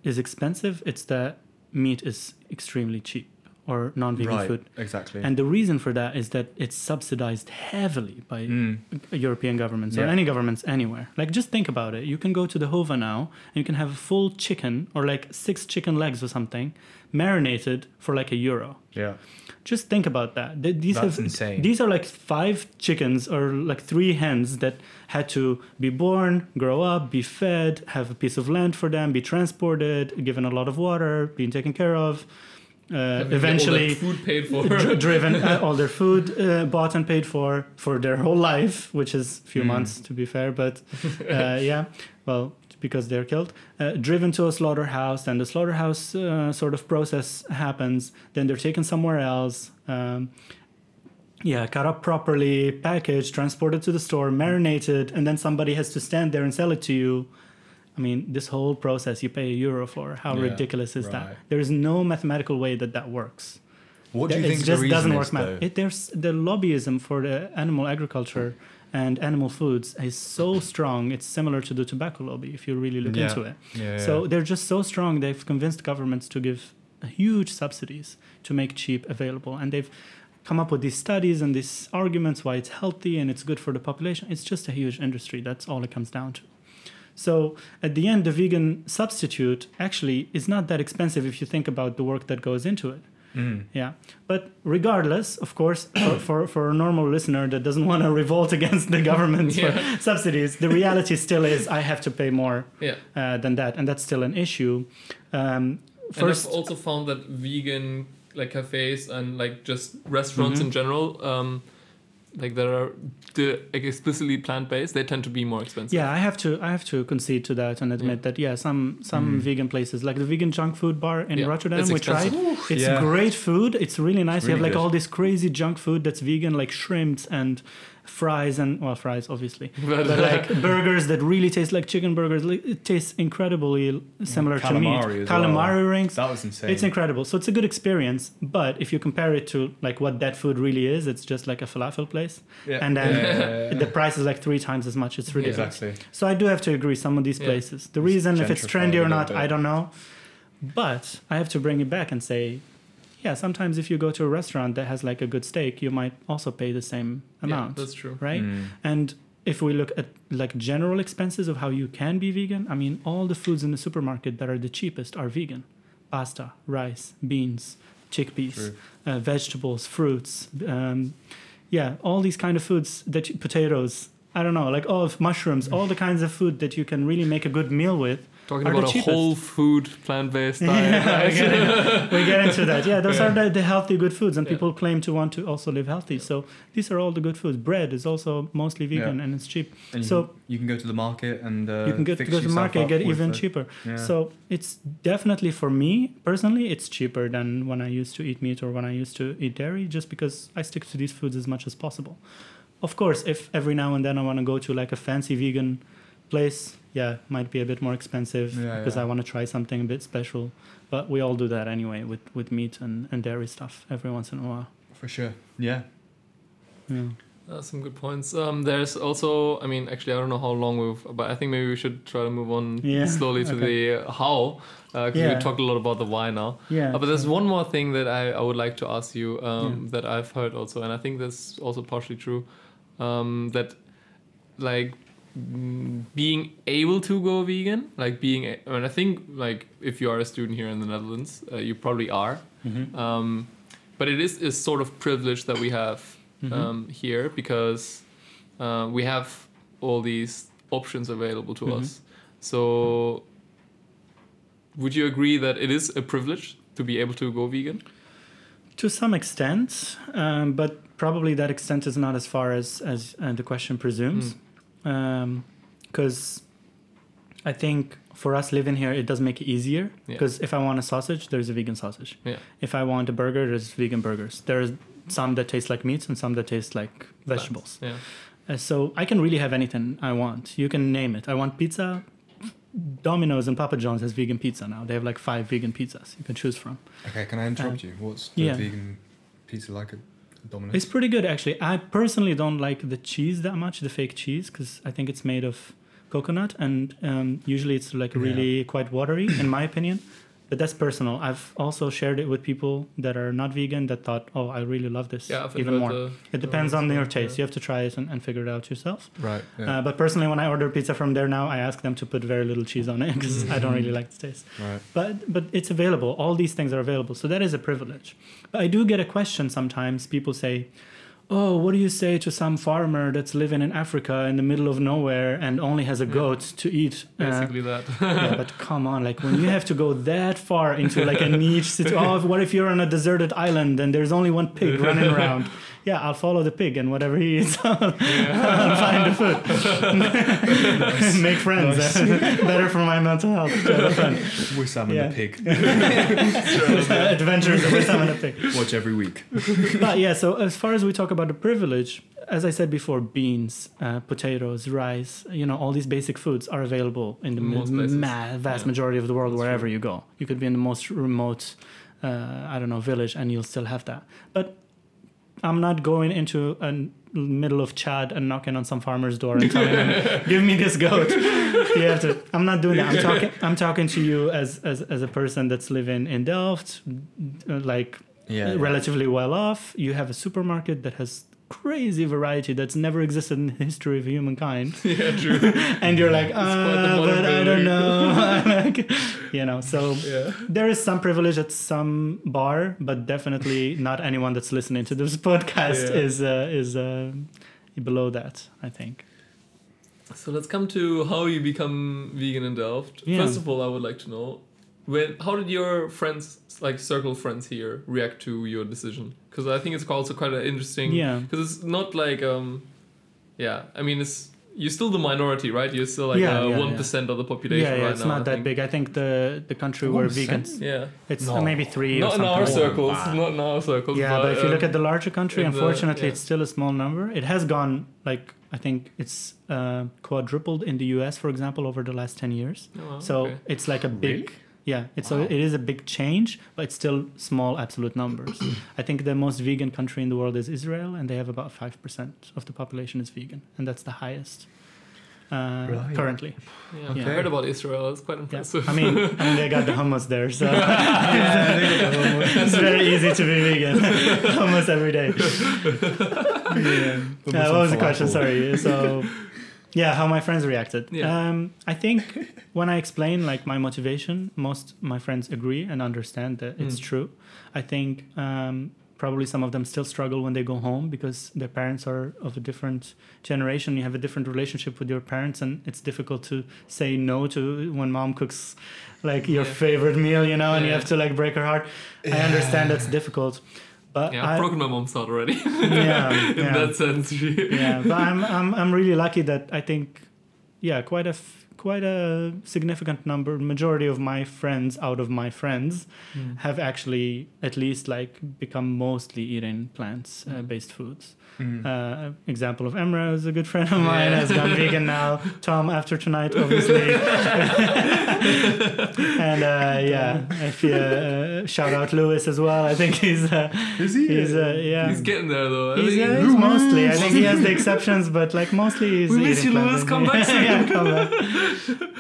is expensive; it's that meat is extremely cheap or non-vegan right. food. Exactly. And the reason for that is that it's subsidized heavily by Mm. European governments or any governments anywhere. Like, just think about it. You can go to the Hova now and you can have a full chicken or like six chicken legs or something marinated for like a euro. Yeah. Just think about that. Th- These That's have, insane. These are like five chickens or like three hens that had to be born, grow up, be fed, have a piece of land for them, be transported, given a lot of water, being taken care of. Uh, Having all that eventually, food paid for. dr- driven uh, all their food uh, bought and paid for for their whole life, which is a few Mm. months to be fair, but [LAUGHS] uh, yeah, well, because they're killed. Uh, driven to a slaughterhouse, and the slaughterhouse uh, sort of process happens. Then they're taken somewhere else. Um, yeah, cut up properly, packaged, transported to the store, marinated, and then somebody has to stand there and sell it to you. I mean, this whole process you pay a euro for. How Yeah, ridiculous is right. that? There is no mathematical way that that works What do you it think just the reason doesn't work Math. it, there's the lobbyism for the animal agriculture and animal foods is so strong it's similar to the tobacco lobby if you really look Yeah. into it yeah, so they're just so strong they've convinced governments to give huge subsidies to make cheap available and they've come up with these studies and these arguments why it's healthy and it's good for the population it's just a huge industry that's all it comes down to so at the end the vegan substitute actually is not that expensive if you think about the work that goes into it Mm. yeah, but regardless, of course, for, [COUGHS] for, for a normal listener that doesn't want to revolt against the government Yeah. for [LAUGHS] subsidies, the reality still is I have to pay more yeah. uh, than that, and that's still an issue. Um, first, and I've also found that vegan like cafes and like just restaurants Mhm. in general, um, like that are the explicitly plant based, they tend to be more expensive. yeah, I have to I have to concede to that and admit Yeah. that yeah, some some Mm. vegan places like the vegan junk food bar in Yeah, Rotterdam it's we expensive. tried. It's Yeah. great food. It's really nice. you have really like good. all this crazy junk food that's vegan, like shrimps and fries and well, fries obviously. [LAUGHS] But, but like [LAUGHS] burgers that really taste like chicken burgers. Like, it tastes incredibly similar to meat. calamari well. Rings. That was insane. It's incredible. So it's a good experience. But if you compare it to like what that food really is, it's just like a falafel place, yeah. and then Yeah, yeah, yeah, the price is like three times as much. It's Yeah. ridiculous. Exactly. So I do have to agree. Some of these Yeah. places. The It's reason if it's trendy or not, bit. I don't know. But I have to bring it back and say, yeah, sometimes if you go to a restaurant that has like a good steak, you might also pay the same amount. yeah, amount, that's true. right? Mm. And if we look at like general expenses of how you can be vegan, I mean, all the foods in the supermarket that are the cheapest are vegan: pasta, rice, beans, chickpeas, uh, vegetables, fruits. Um, yeah, all these kind of foods that you, potatoes. I don't know, like all of mushrooms, all the kinds of food that you can really make a good meal with. Talking Are the about a cheapest. whole food plant based [LAUGHS] Yeah, diet. we, [LAUGHS] get we get into that. Yeah, those Yeah. are the, the healthy good foods, and Yeah. people claim to want to also live healthy. So these are all the good foods. Bread is also mostly vegan Yeah. and it's cheap. And you So- can, you can go to the market and uh, you can get, fix go to the market and get even the- cheaper. Yeah. So it's definitely for me personally, it's cheaper than when I used to eat meat or when I used to eat dairy, just because I stick to these foods as much as possible. Of course, if every now and then I want to go to like a fancy vegan place, yeah, might be a bit more expensive Yeah, because yeah. I want to try something a bit special. But we all do that anyway with, with meat and, and dairy stuff every once in a while. for sure. Yeah. Yeah. Uh, some good points. Um, there's also, I mean, actually, I don't know how long we've, but I think maybe we should try to move on Yeah, [LAUGHS] slowly to the uh, how, because Yeah. we talked a lot about the why now. Yeah. Uh, but there's one more thing that I, I would like to ask you um, Yeah. that I've heard also, and I think that's also partially true, um, that like being able to go vegan, like being, a- I mean, I think like if you are a student here in the Netherlands, uh, you probably are, Mhm. um, but it is a sort of privilege that we have Mhm. um, here because uh, we have all these options available to Mhm. us. So, would you agree that it is a privilege to be able to go vegan? To some extent, um, but probably that extent is not as far as as uh, the question presumes, Mm. Because I think for us living here, it does make it easier. Yeah. Because if I want a sausage, there's a vegan sausage. Yeah. If I want a burger, there's vegan burgers. There's some that taste like meats and some that taste like vegetables. Yeah. Uh, so I can really have anything I want. You can name it. I want pizza. Domino's and Papa John's has vegan pizza now. They have like five vegan pizzas you can choose from. Okay, can I interrupt you? What's the yeah. vegan pizza like at Domino's? It's pretty good actually. I personally don't like the cheese that much, the fake cheese, because I think it's made of coconut, and um, usually it's like Yeah. really quite watery, in my opinion. But that's personal. I've also shared it with people that are not vegan that thought, "Oh, I really love this Yeah, I've even more." the- it depends on your taste. yeah. You have to try it and, and figure it out yourself. right. Yeah. Uh, but personally, when I order pizza from there now, I ask them to put very little cheese on it [LAUGHS] because I don't really like the taste. right. But but it's available. All these things are available, so that is a privilege. But I do get a question sometimes. People say, "Oh, what do you say to some farmer that's living in Africa in the middle of nowhere and only has a Yeah. goat to eat?" Uh, that. [LAUGHS] yeah, but come on, like when you have to go that far into like a niche situation. [LAUGHS] Oh, what if you're on a deserted island and there's only one pig [LAUGHS] running around? Yeah, I'll follow the pig and whatever he eats, [LAUGHS] I'll, I'll find the food. [LAUGHS] Make friends. [LAUGHS] Better for my mental health. to have a friend. Wissam and Yeah. the pig. Adventures of Wissam and the pig. Watch every week. but yeah, so as far as we talk about the privilege, as I said before, beans, uh, potatoes, rice, you know, all these basic foods are available in the ma- vast Yeah. majority of the world, That's wherever true. you go. You could be in the most remote, uh, I don't know, village, and you'll still have that. But I'm not going into a middle of Chad and knocking on some farmer's door and telling him, [LAUGHS] "Give me this goat." you have to. I'm not doing that. I'm talking. I'm talking to you as as as a person that's living in Delft, uh, like Yeah. relatively well off. You have a supermarket that has crazy variety that's never existed in the history of humankind. [LAUGHS] yeah, true. [LAUGHS] And you're like, quite the uh, but I don't know. [LAUGHS] like, you know, so Yeah. there is some privilege at some bar, but definitely not anyone that's listening to this podcast Yeah. is uh, is uh, below that. I think. So let's come to how you become vegan in Delft. Yeah. First of all, I would like to know when how did your friends, like circle friends here, react to your decision? Because I think it's also quite an interesting. Yeah. Because it's not like um, yeah. I mean, it's you're still the minority, right? You're still like Yeah, uh, yeah, one yeah. of the population yeah, yeah, right it's now. not I that think. big. I think the the country where 1%? vegans, Yeah. it's No. maybe three or Not in our like that. circles. Wow. Not in our circles. Yeah, but, if you look um, at the larger country, in the- unfortunately, yeah. it's still a small number. It has gone like I think it's uh, quadrupled in the U.S., for example, over the last ten years. Oh, wow, So okay. it's like a big, Really? Yeah, it's Wow. a, it is a big change, but it's still small absolute numbers. [CLEARS THROAT] I think the most vegan country in the world is Israel, and they have about five percent of the population is vegan, and that's the highest uh, Right. currently. yeah, Okay. I heard about Israel. It's quite Yeah. impressive. I mean, I mean, they got the hummus there, so [LAUGHS] it's very easy to be vegan [LAUGHS] almost every day. [LAUGHS] Yeah. Uh, what was the question? Sorry. So, yeah, how my friends reacted. Yeah. Um, I think [LAUGHS] when I explain like my motivation, most my friends agree and understand that it's Mm. true. I think um, probably some of them still struggle when they go home because their parents are of a different generation. You have a different relationship with your parents, and it's difficult to say no to when mom cooks like your Yeah. favorite meal, you know, and you have to like break her heart. I understand that's difficult, but yeah, I've broken my mom's heart already. [LAUGHS] yeah, [LAUGHS] in yeah that sense, yeah, but I'm I'm I'm really lucky that I think, yeah, quite a f- quite a significant number, majority of my friends out of my friends Mm. have actually at least like become mostly eating plants uh, based foods. Mm. Uh, example of Emre is a good friend of mine, Yeah. has gone vegan now. [LAUGHS] Tom after tonight, obviously. [LAUGHS] and uh, yeah, if you, uh, shout out Lewis as well. I think he's uh, Is he? he's uh, yeah. He's getting there though. He's, think- uh, he's mostly. I think he has the exceptions, but like mostly he's. We miss you, Lewis. plant-based. Come back [LAUGHS] soon. yeah, come back.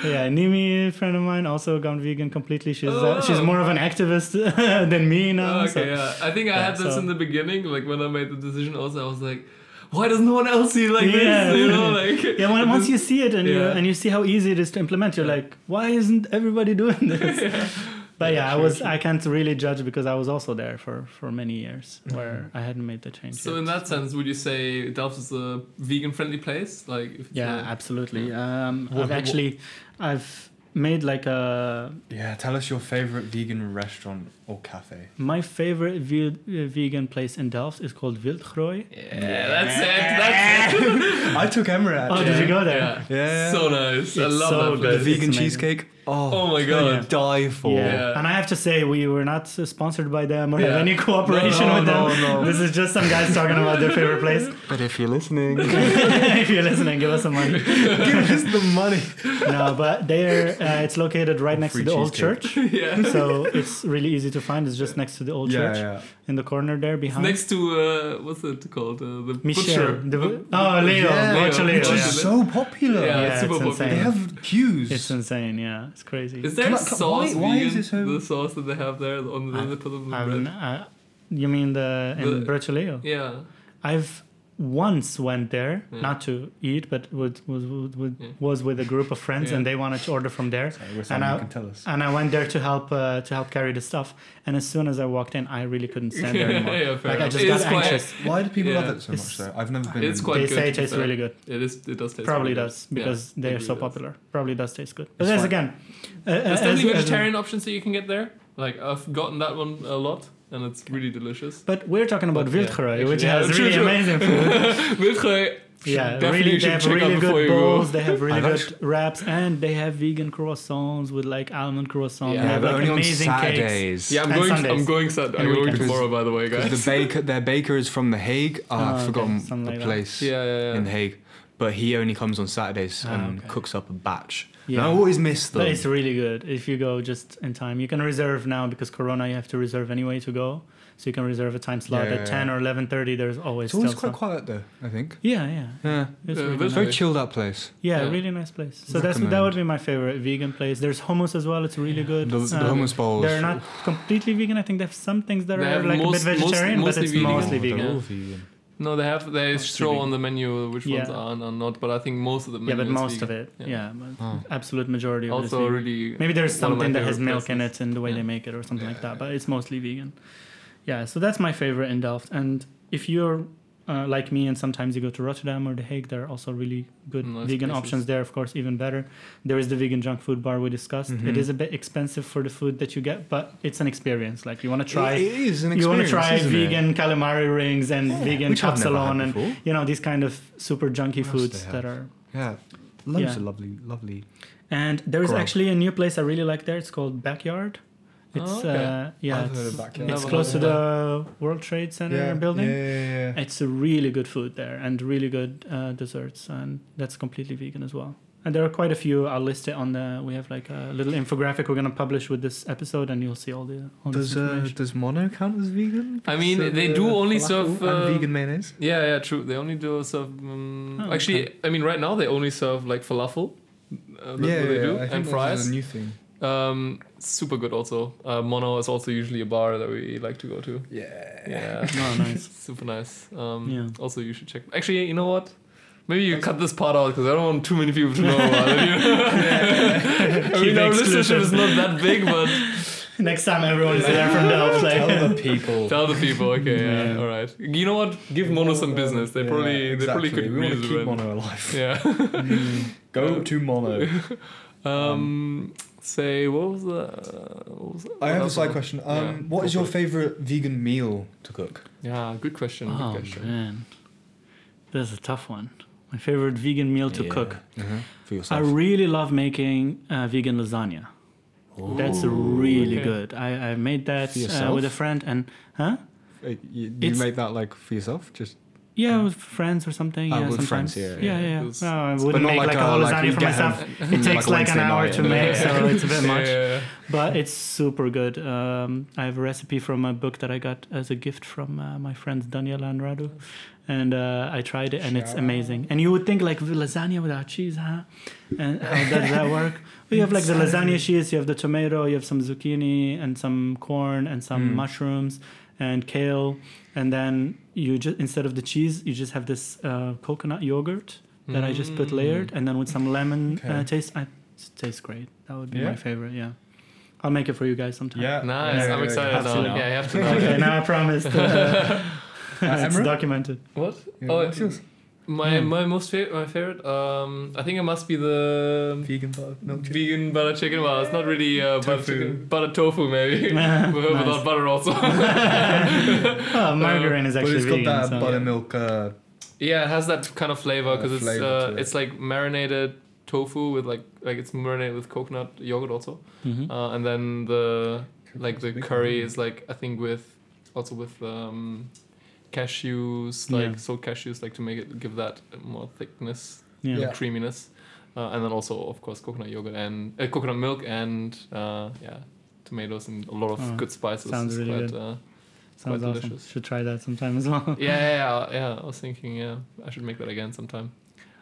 Yeah, Nimi, a friend of mine, also gone vegan completely. She's Oh, uh, she's more of an activist than me now. Oh, so- okay, yeah. I think I yeah, had this so- in the beginning, like when I made the decision. Also, I was like, why does no one else see it like Yeah. this? [LAUGHS] You know, like [LAUGHS] Yeah, when, once you see it and you and you see how easy it is to implement, you're like, why isn't everybody doing this? [LAUGHS] But yeah, I sure, was sure. I can't really judge because I was also there for for many years where I hadn't made the change. So yet. in that sense, would you say Delft is a vegan-friendly place? Like, if yeah, a- absolutely. Um, What- I've actually I've made like a Yeah, tell us your favorite vegan restaurant or cafe. my favorite ve- uh, vegan place in Delft is called Wildgroei. yeah, that's it. That's it. [LAUGHS] I took Emma Oh, did you go there? Yeah. Yeah. So nice. I love so that The good. place. It's vegan amazing. cheesecake. Oh, Oh my could God. die for. Yeah. Yeah. and I have to say we were not uh, sponsored by them or have any cooperation No, with no, them. no. This is just some guys talking about their favorite place. [LAUGHS] But if you're listening, [LAUGHS] if you're listening, give us some money. [LAUGHS] give us the money. No, but they're uh, it's located right next Free to the old cheesecake. church, yeah. so it's really easy to find. It's just next to the old Yeah, church yeah. in the corner there behind. Next to uh, what's it called? Uh, the Michel. butcher. The, oh, Leo. Yeah, Butcher Leo. Which yeah. is so popular. Yeah, Yeah, it's super it's popular. They have queues. It's insane. Yeah, it's crazy. Is there Come come- sauce why- why is vegan? it so- The sauce that they have there on the, I- they put on the I've bread. n- uh, you mean the in The- Braccioleo? Yeah. I've once went there Yeah. not to eat, but was was was, Yeah. was with a group of friends, Yeah. and they wanted to order from there. Sorry, And I- can tell us. And I went there to help uh, to help carry the stuff. And as soon as I walked in, I really couldn't stand there [LAUGHS] anymore. yeah, fair like I just It got is quite- anxious. Why do people Yeah. love it so much though? I've never been. It's in- quite they good, say it tastes fair. really good. It is. It does taste. Probably really does good. because Yeah, they are so really does. popular. Probably does taste good. But there's again, uh, There's as- definitely as- vegetarian options that you can get there. Like I've gotten that one a lot, and it's really delicious. but we're talking about But, yeah, which yeah, has true, really true. amazing [LAUGHS] food. Wildgroei, yeah, definitely really, you they have really good you go. bowls. They have really good actu- [LAUGHS] wraps, and they have vegan croissants with like almond croissants. Yeah, they have like only on amazing cakes. Yeah, I'm And going. Sundays. I'm going. Sat- I'm going tomorrow, by the way, guys. the baker, their baker is from The Hague. Oh, Oh, I've forgotten something the like place Yeah, yeah, yeah. in The Hague. But he only comes on Saturdays Ah, and okay. cooks up a batch. Yeah. And I always miss them. But it's really good if you go just in time. You can reserve now because Corona. You have to reserve anyway to go, so you can reserve a time slot Yeah, at ten yeah. or eleven thirty. There's always it's always quite some- quiet though. I think. Yeah, yeah, Yeah, it's Yeah, really nice. very chilled out place. Yeah, Yeah. really nice place. So that's that would be my favorite vegan place. There's hummus as well. It's really good. The, the Um, hummus bowls. They're not completely vegan. I think they have some things that They are like most- a bit vegetarian, most- but it's mostly vegan. mostly Oh, vegan. All vegan. No, they have. They Mostly show vegan. on the menu which ones are and are not. But I think most of the Yeah, menu but is most of it, yeah, but Oh. absolute majority of it is Also, vegan. really. Maybe there's one of my something that has favorite milk in it in the way Yeah. they make it or something like Yeah. that, but it's mostly vegan. Yeah, so that's my favorite in Delft. And if you're uh, like me and sometimes you go to Rotterdam or The Hague, there are also really good Nice vegan places. options there, of course, even better. There is the vegan junk food bar we discussed. Mhm. It is a bit expensive for the food that you get, but it's an experience. Like you want to try. It is an you want to try isn't it? vegan calamari rings and Yeah, vegan which I've never had capsalon and you know these kind of super junky foods that are Yeah, loads Yeah. of lovely, lovely. and there is actually a new place I really like there. It's called Backyard. It's Oh, okay. uh, yeah, I've it's, of Backyard. it's Never close to the World Trade Center building. Yeah, yeah, yeah. It's a really good food there and really good uh, desserts, and that's completely vegan as well. And there are quite a few. I'll list it on the. We have like a little infographic we're gonna publish with this episode, and you'll see all the. All this Does uh, information. does Mono count as vegan? I mean, Because of they the do only serve, uh, vegan mayonnaise. Yeah, yeah, true. They only do serve. Um, Oh, actually, okay. I mean, right now they only serve like falafel. Uh, that's yeah, what they yeah, I think and fries. is a new thing. Um, super good also. Uh, Mono is also usually a bar that we like to go to. Yeah. Yeah, [LAUGHS] oh, nice. [LAUGHS] super nice. Um, Yeah. Also, you should check. Actually, you know what? Maybe you cut this part out because I don't want too many people to know about it. You [LAUGHS] know? I mean, our listenership is not that big, but Next time everyone is there from Delft, like, Tell the people. tell the people. Okay, yeah, Yeah. all right. You know what? Give Mono some business. They Yeah, probably they probably could We want to keep. Mono alive. Yeah. Go to Mono. Um, say what was the? What was I have a side was- question. Yeah, Um, what go is your favorite vegan meal to cook? Yeah, good question. oh good question. man, this is a tough one. My favorite vegan meal to Yeah. cook. Uh-huh. For I really love making uh, vegan lasagna. That's really okay. good. I, I made that uh, with a friend, and huh? Uh, you, you It's- make that like for yourself, just Yeah, with friends or something. Oh, yeah, with sometimes. friends, yeah, yeah, yeah. yeah. It's- No, I wouldn't make like like, a- a whole like lasagna you for myself. [LAUGHS] It takes like like, an hour to make, so it's a bit [LAUGHS] much. Yeah. But it's super good. Um, I have a recipe from a book that I got as a gift from uh, my friends Daniela and Radu, and uh, I tried it, and it's Shout amazing. And you would think like lasagna without cheese, huh? And how does that work? [LAUGHS] Well, you have like the lasagna cheese, you have the tomato, you have some zucchini and some corn and some Mm. mushrooms and kale, and then you just instead of the cheese, you just have this uh, coconut yogurt that I just put Mm. layered, and then with some lemon Okay. uh, taste. I, it tastes great. That would be Yeah? my favorite. Yeah, I'll make it for you guys sometime. yeah. Nice. Yeah, I'm yeah, excited have to Yeah, you have to know. [LAUGHS] okay, now I promised. [LAUGHS] Uh, [LAUGHS] it's Emre? documented. What? Yeah, oh, what's yours? My Hmm. my most favorite my favorite. Um, I think it must be the Vegan butter milk vegan butter chicken. Well, it's not really uh, butter Tofu. chicken. Butter tofu maybe. [LAUGHS] [LAUGHS] Nice. Without butter also. [LAUGHS] Oh, margarine is But actually it's got that so- buttermilk. Uh, yeah, it has that kind of flavor Uh, because it's uh, it. it's like marinated tofu with like like it's marinated with coconut yogurt also, Mhm. uh, and then the like the curry is like I think with also with um, cashews like Yeah. soaked cashews like to make it give that more thickness yeah. Yeah. creaminess, uh, and then also of course coconut yogurt and uh, coconut milk and uh, yeah tomatoes and a lot of Oh, good spices. sounds It's really quite, good. Uh, Sounds quite awesome. delicious. Should try that sometime as well. yeah, yeah, yeah, [LAUGHS] yeah. I was thinking, yeah, I should make that again sometime.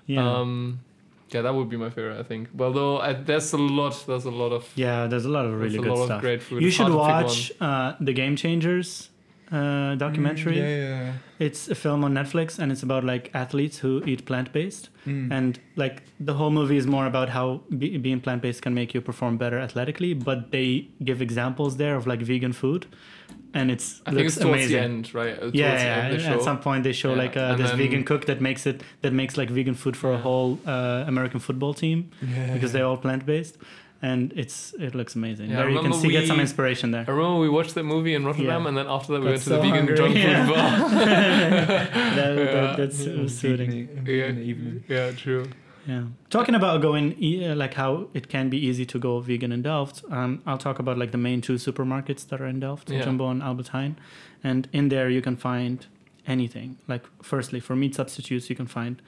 yeah. Um, yeah, that would be my favorite, I think. Well, though, I, there's a lot. There's a lot of. yeah, there's a lot of there's really a good lot stuff. of great food. You should hard to pick watch uh, the Game Changers uh, documentary. Mm, yeah, yeah. It's a film on Netflix, and it's about like athletes who eat plant based. Mm. And like the whole movie is more about how be, being plant based can make you perform better athletically. But they give examples there of like vegan food, and it's one. I think looks it's towards amazing. the end, right? Uh, towards yeah, the yeah. end, they At show. some point, they show Yeah, like uh, this then- vegan cook that makes it that makes like vegan food for a whole uh, American football team yeah. because they're all plant based, and it's it looks amazing. Yeah, there you can remember see get some inspiration there. I remember we watched that movie in Rotterdam, Yeah. and then after that we Got went to the vegan hungry, junk food yeah. bar. [LAUGHS] that, Yeah. that, that's uh, soothing. Yeah. evening. yeah, true. Yeah. Talking about going, e- uh, like how it can be easy to go vegan in Delft, um, I'll talk about like the main two supermarkets that are in Delft, Yeah. Jumbo and Albert Heijn. And in there you can find anything. Like, firstly, for meat substitutes, you can find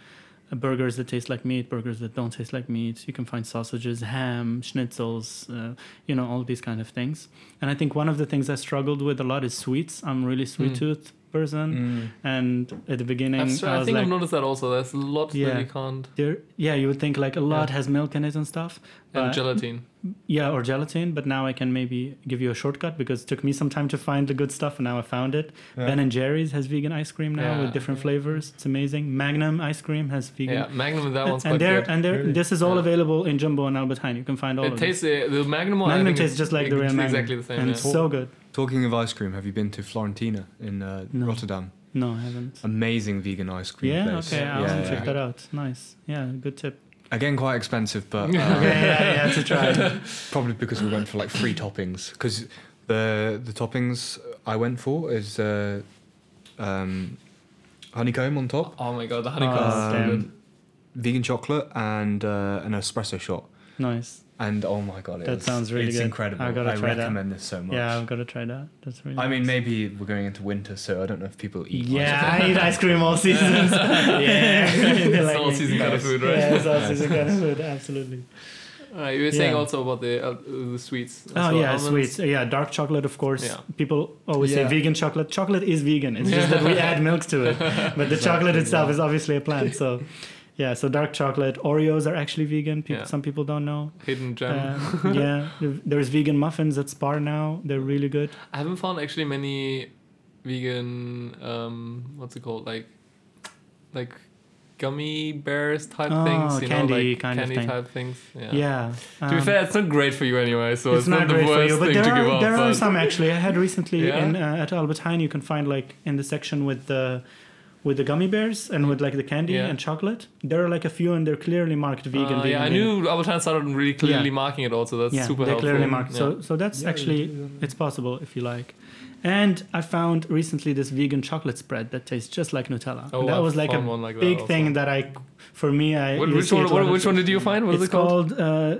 burgers that taste like meat, burgers that don't taste like meat. You can find sausages, ham, schnitzels, uh, you know, all these kind of things. And I think one of the things I struggled with a lot is sweets. I'm really sweet Mm. tooth person. Mm. And at the beginning, That's, I I was think like, I've noticed that also. There's a lot Yeah. that you can't. there, yeah, you would think like a lot Yeah. has milk in it and stuff. And but- gelatin. Yeah, or gelatin, but now I can maybe give you a shortcut because it took me some time to find the good stuff and now I found it. Yeah. Ben and Jerry's has vegan ice cream now Yeah. with different flavors. It's amazing. Magnum ice cream has vegan. Yeah, Magnum. That one's and quite there good. and there Really? this is all Yeah. available in Jumbo and Albert Heijn. You can find all It of tastes uh, the Magnum one. I Magnum think tastes just like the real ex- Magnum. Exactly the same. and yeah. it's so good. Talking of ice cream, have you been to Florentina in uh, No. Rotterdam? No, I haven't. Amazing vegan ice cream Yeah, place. okay, I'll yeah, check yeah. that out. Nice. Yeah, good tip. Again, quite expensive, but [LAUGHS] uh, Okay, yeah, yeah, to try. [LAUGHS] probably because we went for like three toppings. Because the the toppings I went for is uh, um, honeycomb on top, Oh my god, the honeycomb. Is good. vegan chocolate, and uh, an espresso shot. Nice. And oh my god, it That was- sounds really it's good. incredible. I I, gotta try that. recommend this so much. Yeah, I've got to try that. That's really I mean, maybe we're going into winter, so I don't know if people eat. Yeah, I eat ice cream all seasons. [LAUGHS] [LAUGHS] yeah, It's all season kind of food, right? Yeah, it's all season kind of food. Absolutely. Alright, you were saying Yeah. also about the uh, the sweets. Oh So yeah, almonds- sweets. Yeah, dark chocolate, of course. Yeah. People always Yeah. say vegan chocolate. Chocolate is vegan. It's just that we add milk to it. But the [LAUGHS] chocolate itself is obviously a plant. So, yeah. So dark chocolate. Oreos are actually vegan. People, Yeah. Some people don't know. Hidden gem. Um, yeah. There's vegan muffins at Spar now. They're really good. I haven't found actually many vegan. Um, what's it called? Like, like gummy bears type Oh, things. You candy know, like kind of thing. type things. Yeah. Yeah. To be um, fair, it's not great for you anyway, so it's, it's not the great for worst you, but thing there to give are up. there are some actually. I had recently [LAUGHS] Yeah? in uh, at Albert Heijn. You can find like in the section with the with the gummy bears and with like the candy Yeah. and chocolate. There are like a few, and they're clearly marked vegan. Uh, vegan yeah, I vegan. knew Albert Heijn started really clearly Yeah. marking it also. That's yeah, super they're helpful. clearly marked. Yeah. So so that's actually it's possible if you like. And I found recently this vegan chocolate spread that tastes just like Nutella. Oh, And that I've was like a like big also. thing that I, for me, I. What, which one? What, which one did you find? What is it's it called? called uh,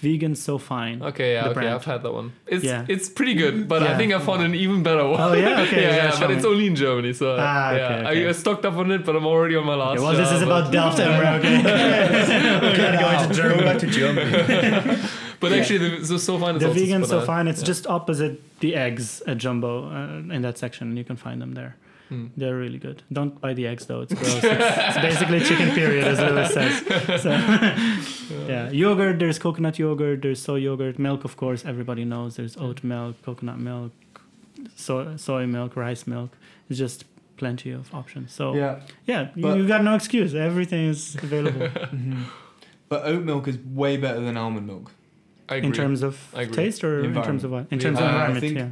Vegan So Fine. Okay, yeah, okay, brand. I've had that one. It's Yeah. it's pretty good, but I think I found an even better one. Oh, yeah? Okay, [LAUGHS] yeah, yeah, yeah, but me. it's only in Germany, so Ah, yeah, okay, okay. I, I stocked up on it, but I'm already on my last. Okay, well, this is but- about Delft, Emre, okay? [LAUGHS] we gotta go Wow, into Germany. Back to Germany. [LAUGHS] But Yeah. actually, the, so so fine is The also vegan so fine. It's Yeah. just opposite the eggs at Jumbo uh, in that section. You can find them there. Hmm. They're really good. Don't buy the eggs though; it's gross. it's, it's basically chicken period, as Lewis says. So, [LAUGHS] yeah, yogurt. There's coconut yogurt. There's soy yogurt. Milk, of course, everybody knows. There's oat milk, coconut milk, soy, soy milk, rice milk. It's just plenty of options. So yeah, Yeah. you, But- you got no excuse. Everything is available [LAUGHS] [LAUGHS] But oat milk is way better than almond milk. I agree. in terms of taste or in terms of what? In terms of Uh, I environment, think- yeah.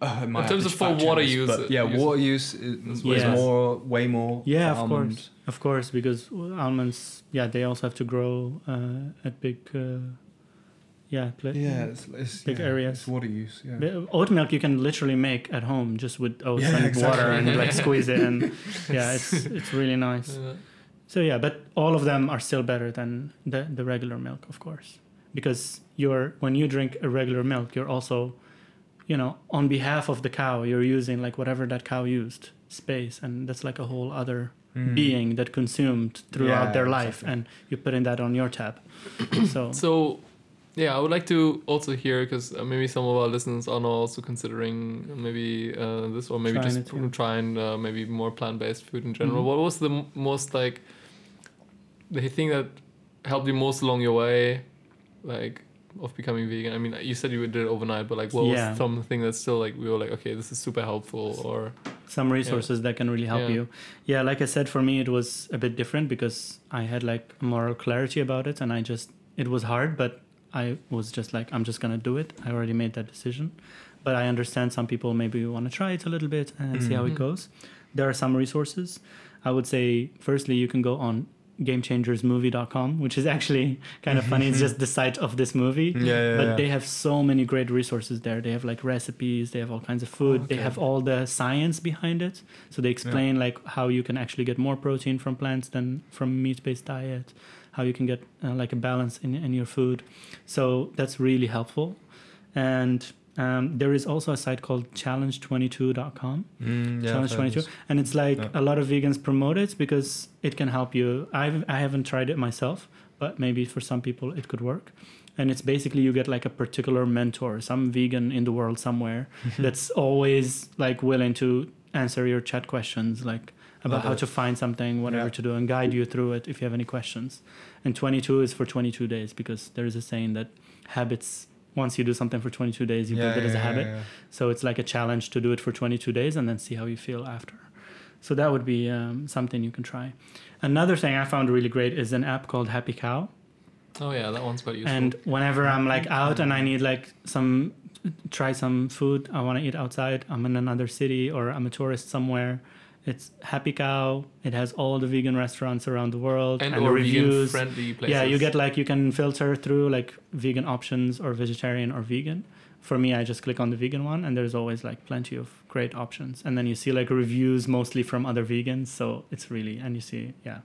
Uh, I might In terms of for water this, use, but yeah, use- water use is, That's is more, way more. Yeah, of almond. course, of course, because almonds, yeah, they also have to grow uh, at big, uh, yeah, pla- Yeah, it's, it's Big yeah, areas. It's water use. Yeah. The Oat milk you can literally make at home just with oats [LAUGHS] Yeah, and exactly. water and like [LAUGHS] squeeze it and [LAUGHS] yeah, it's it's really nice. Yeah. So yeah, but all of them are still better than the the regular milk, of course, because you're when you drink a regular milk, you're also, you know, on behalf of the cow, you're using like whatever that cow used space, and that's like a whole other Mm. being that consumed throughout Yeah, their life, exactly. and you're putting that on your tab. [CLEARS THROAT] so So, yeah, I would like to also hear because uh, maybe some of our listeners are now also considering maybe uh, this or maybe Trying just it, yeah. trying uh, maybe more plant-based food in general. Mhm. What was the m- most like the thing that helped you most along your way, like of becoming vegan? I mean, you said you did it overnight, but like, what Yeah. was something that's still like we were like, okay, this is super helpful, or some resources that can really help Yeah. you. Yeah, like I said, for me it was a bit different because I had like moral clarity about it, and I just it was hard, but I was just like I'm just gonna do it. I already made that decision, but I understand some people maybe want to try it a little bit and see how it Mhm. goes. There are some resources. I would say firstly you can go on gamechangersmovie.com which is actually kind of funny. It's just the site of this movie. Yeah, yeah, but yeah. they have so many great resources there. They have like recipes. They have all kinds of food. They Okay. have all the science behind it. So they explain like how you can actually get more protein from plants than from meat-based diet how you can get uh, like a balance in, in your food. So that's really helpful. And um, there is also a site called challenge22.com Mm, yeah, Challenge22, and it's like Yeah. a lot of vegans promote it because it can help you. I've, i haven't tried it myself but maybe for some people it could work. And it's basically you get like a particular mentor some vegan in the world somewhere [LAUGHS] that's always like willing to answer your chat questions like about how to find something whatever Yeah. to do and guide you through it if you have any questions. And 22 is for 22 days because there is a saying that habits once you do something for 22 days you build it as a habit yeah. so it's like a challenge to do it for 22 days and then see how you feel after. So that would be um, something you can try. Another thing I found really great is an app called Happy Cow. oh yeah, that one's quite useful. And whenever I'm like out and I need like some try some food, I want to eat outside. I'm in another city or I'm a tourist somewhere. It's Happy Cow. It has all the vegan restaurants around the world and, and, the reviews. friendly places. Yeah, you get like you can filter through like vegan options or vegetarian or vegan. For me, I just click on the vegan one, and there's always like plenty of great options. And then you see like reviews mostly from other vegans, so it's really and you see yeah,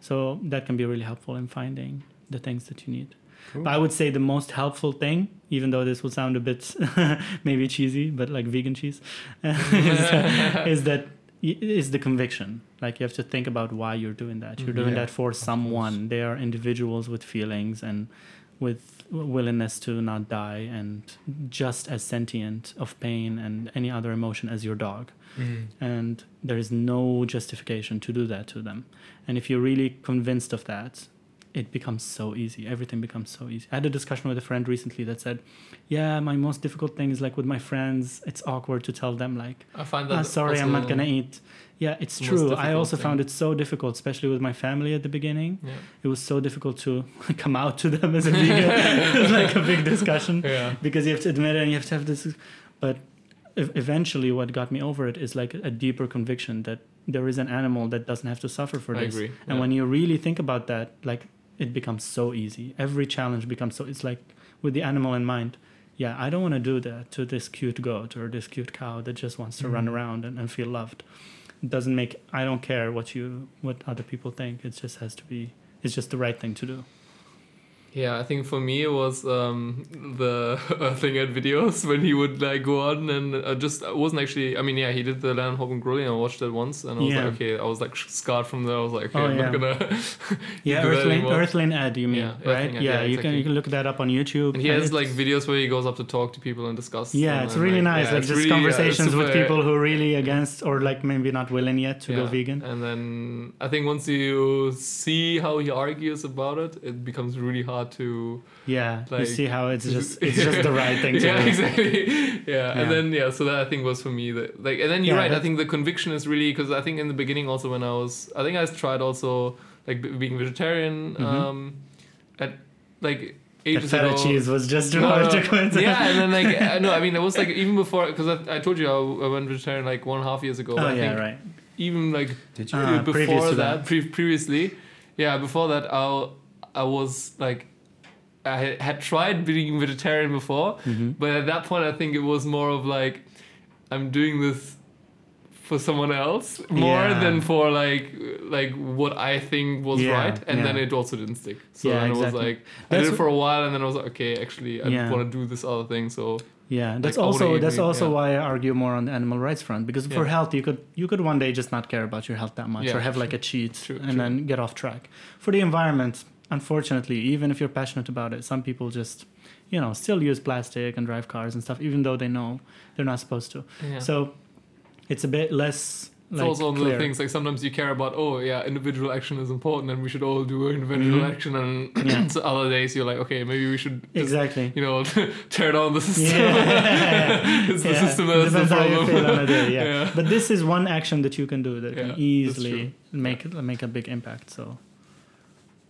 so that can be really helpful in finding the things that you need. Cool. But I would say the most helpful thing, even though this will sound a bit [LAUGHS] maybe cheesy, but like vegan cheese, is, [LAUGHS] is that [LAUGHS] is the conviction. Like you have to think about why you're doing that. You're doing Yeah, that for someone. They are individuals with feelings and with willingness to not die and just as sentient of pain and any other emotion as your dog Mm. and there is no justification to do that to them. And if you're really convinced of that, it becomes so easy. Everything becomes so easy. I had a discussion with a friend recently that said, "Yeah, my most difficult thing is like with my friends, it's awkward to tell them like, I find that ah, sorry, I'm not gonna eat." Yeah, it's true. I also thing. found it so difficult, especially with my family at the beginning. Yeah. It was so difficult to [LAUGHS] come out to them as a vegan. it was [LAUGHS] like a big discussion [LAUGHS] Yeah. because you have to admit it and you have to have this but eventually what got me over it is like a deeper conviction that there is an animal that doesn't have to suffer for I this agree. and yeah. when you really think about that like it becomes so easy every challenge becomes so it's like with the animal in mind yeah, I don't want to do that to this cute goat or this cute cow that just wants to run Mhm. around and, and feel loved. It doesn't make I don't care what you what other people think. It just has to be it's just the right thing to do. Yeah, I think for me it was um, the [LAUGHS] thing at videos [LAUGHS] when he would like go on and uh, just I wasn't actually. I mean, yeah, he did the Land of Hope and Glory. I watched that once and I was Yeah. like, okay, I was like scarred from there. I was like, okay, Oh, I'm not gonna. [LAUGHS] Yeah, Earthling. Earthling Ed, you mean, Yeah, right? Yeah, yeah, you can you can look that up on YouTube. And he has like videos where he goes up to talk to people and discuss. Yeah, it's and, really like, nice. yeah, like it's just really, conversations with people who are really against or like maybe not willing yet to go vegan. And then I think once you see how he argues about it, it becomes really hard to. Yeah, you Like- see how it's [LAUGHS] just it's just the right thing to [LAUGHS] yeah, do. exactly. Yeah. Yeah. and then yeah, so that I think was for me that like, and then you're Yeah, right. I think the conviction is really because I think in the beginning also when I was, I think I tried also like b- being vegetarian, Mhm. um, at like That ages feta ago. cheese was just too No, hard no. to quit. yeah, and then like uh, [LAUGHS] no, I mean it was like even before because I, I told you I, I went vegetarian like one and a half years ago. oh but I yeah, think right. even like Did you? Uh, before previous that, that. Pre- previously, yeah, before that, I I was like, I had- tried being vegetarian before, Mhm. but at that point, I think it was more of like, I'm doing this for someone else more Yeah. than for like like what I think was Yeah, right, and then it also didn't stick. So Yeah, then it was like I That's did it for a while, and then I was like, okay, actually, I Yeah. want to do this other thing. So Yeah, that's wanna also that's meat, also yeah. why I argue more on the animal rights front because for health you could you could one day just not care about your health that much Yeah, or have like a cheat True, and true. then get off track. For the environment, unfortunately, even if you're passionate about it, some people just you know still use plastic and drive cars and stuff even though they know they're not supposed to. yeah. So it's a bit less It's like also one of the things like sometimes you care about oh yeah individual action is important and we should all do individual Mhm. action and Yeah. [CLEARS THROAT] so other days you're like okay maybe we should just, Exactly. you know [LAUGHS] tear down the system Yeah. [LAUGHS] it's the Yeah. system that's the Depends how you problem feel on a day, yeah. [LAUGHS] Yeah. But this is one action that you can do that can easily make make a big impact. So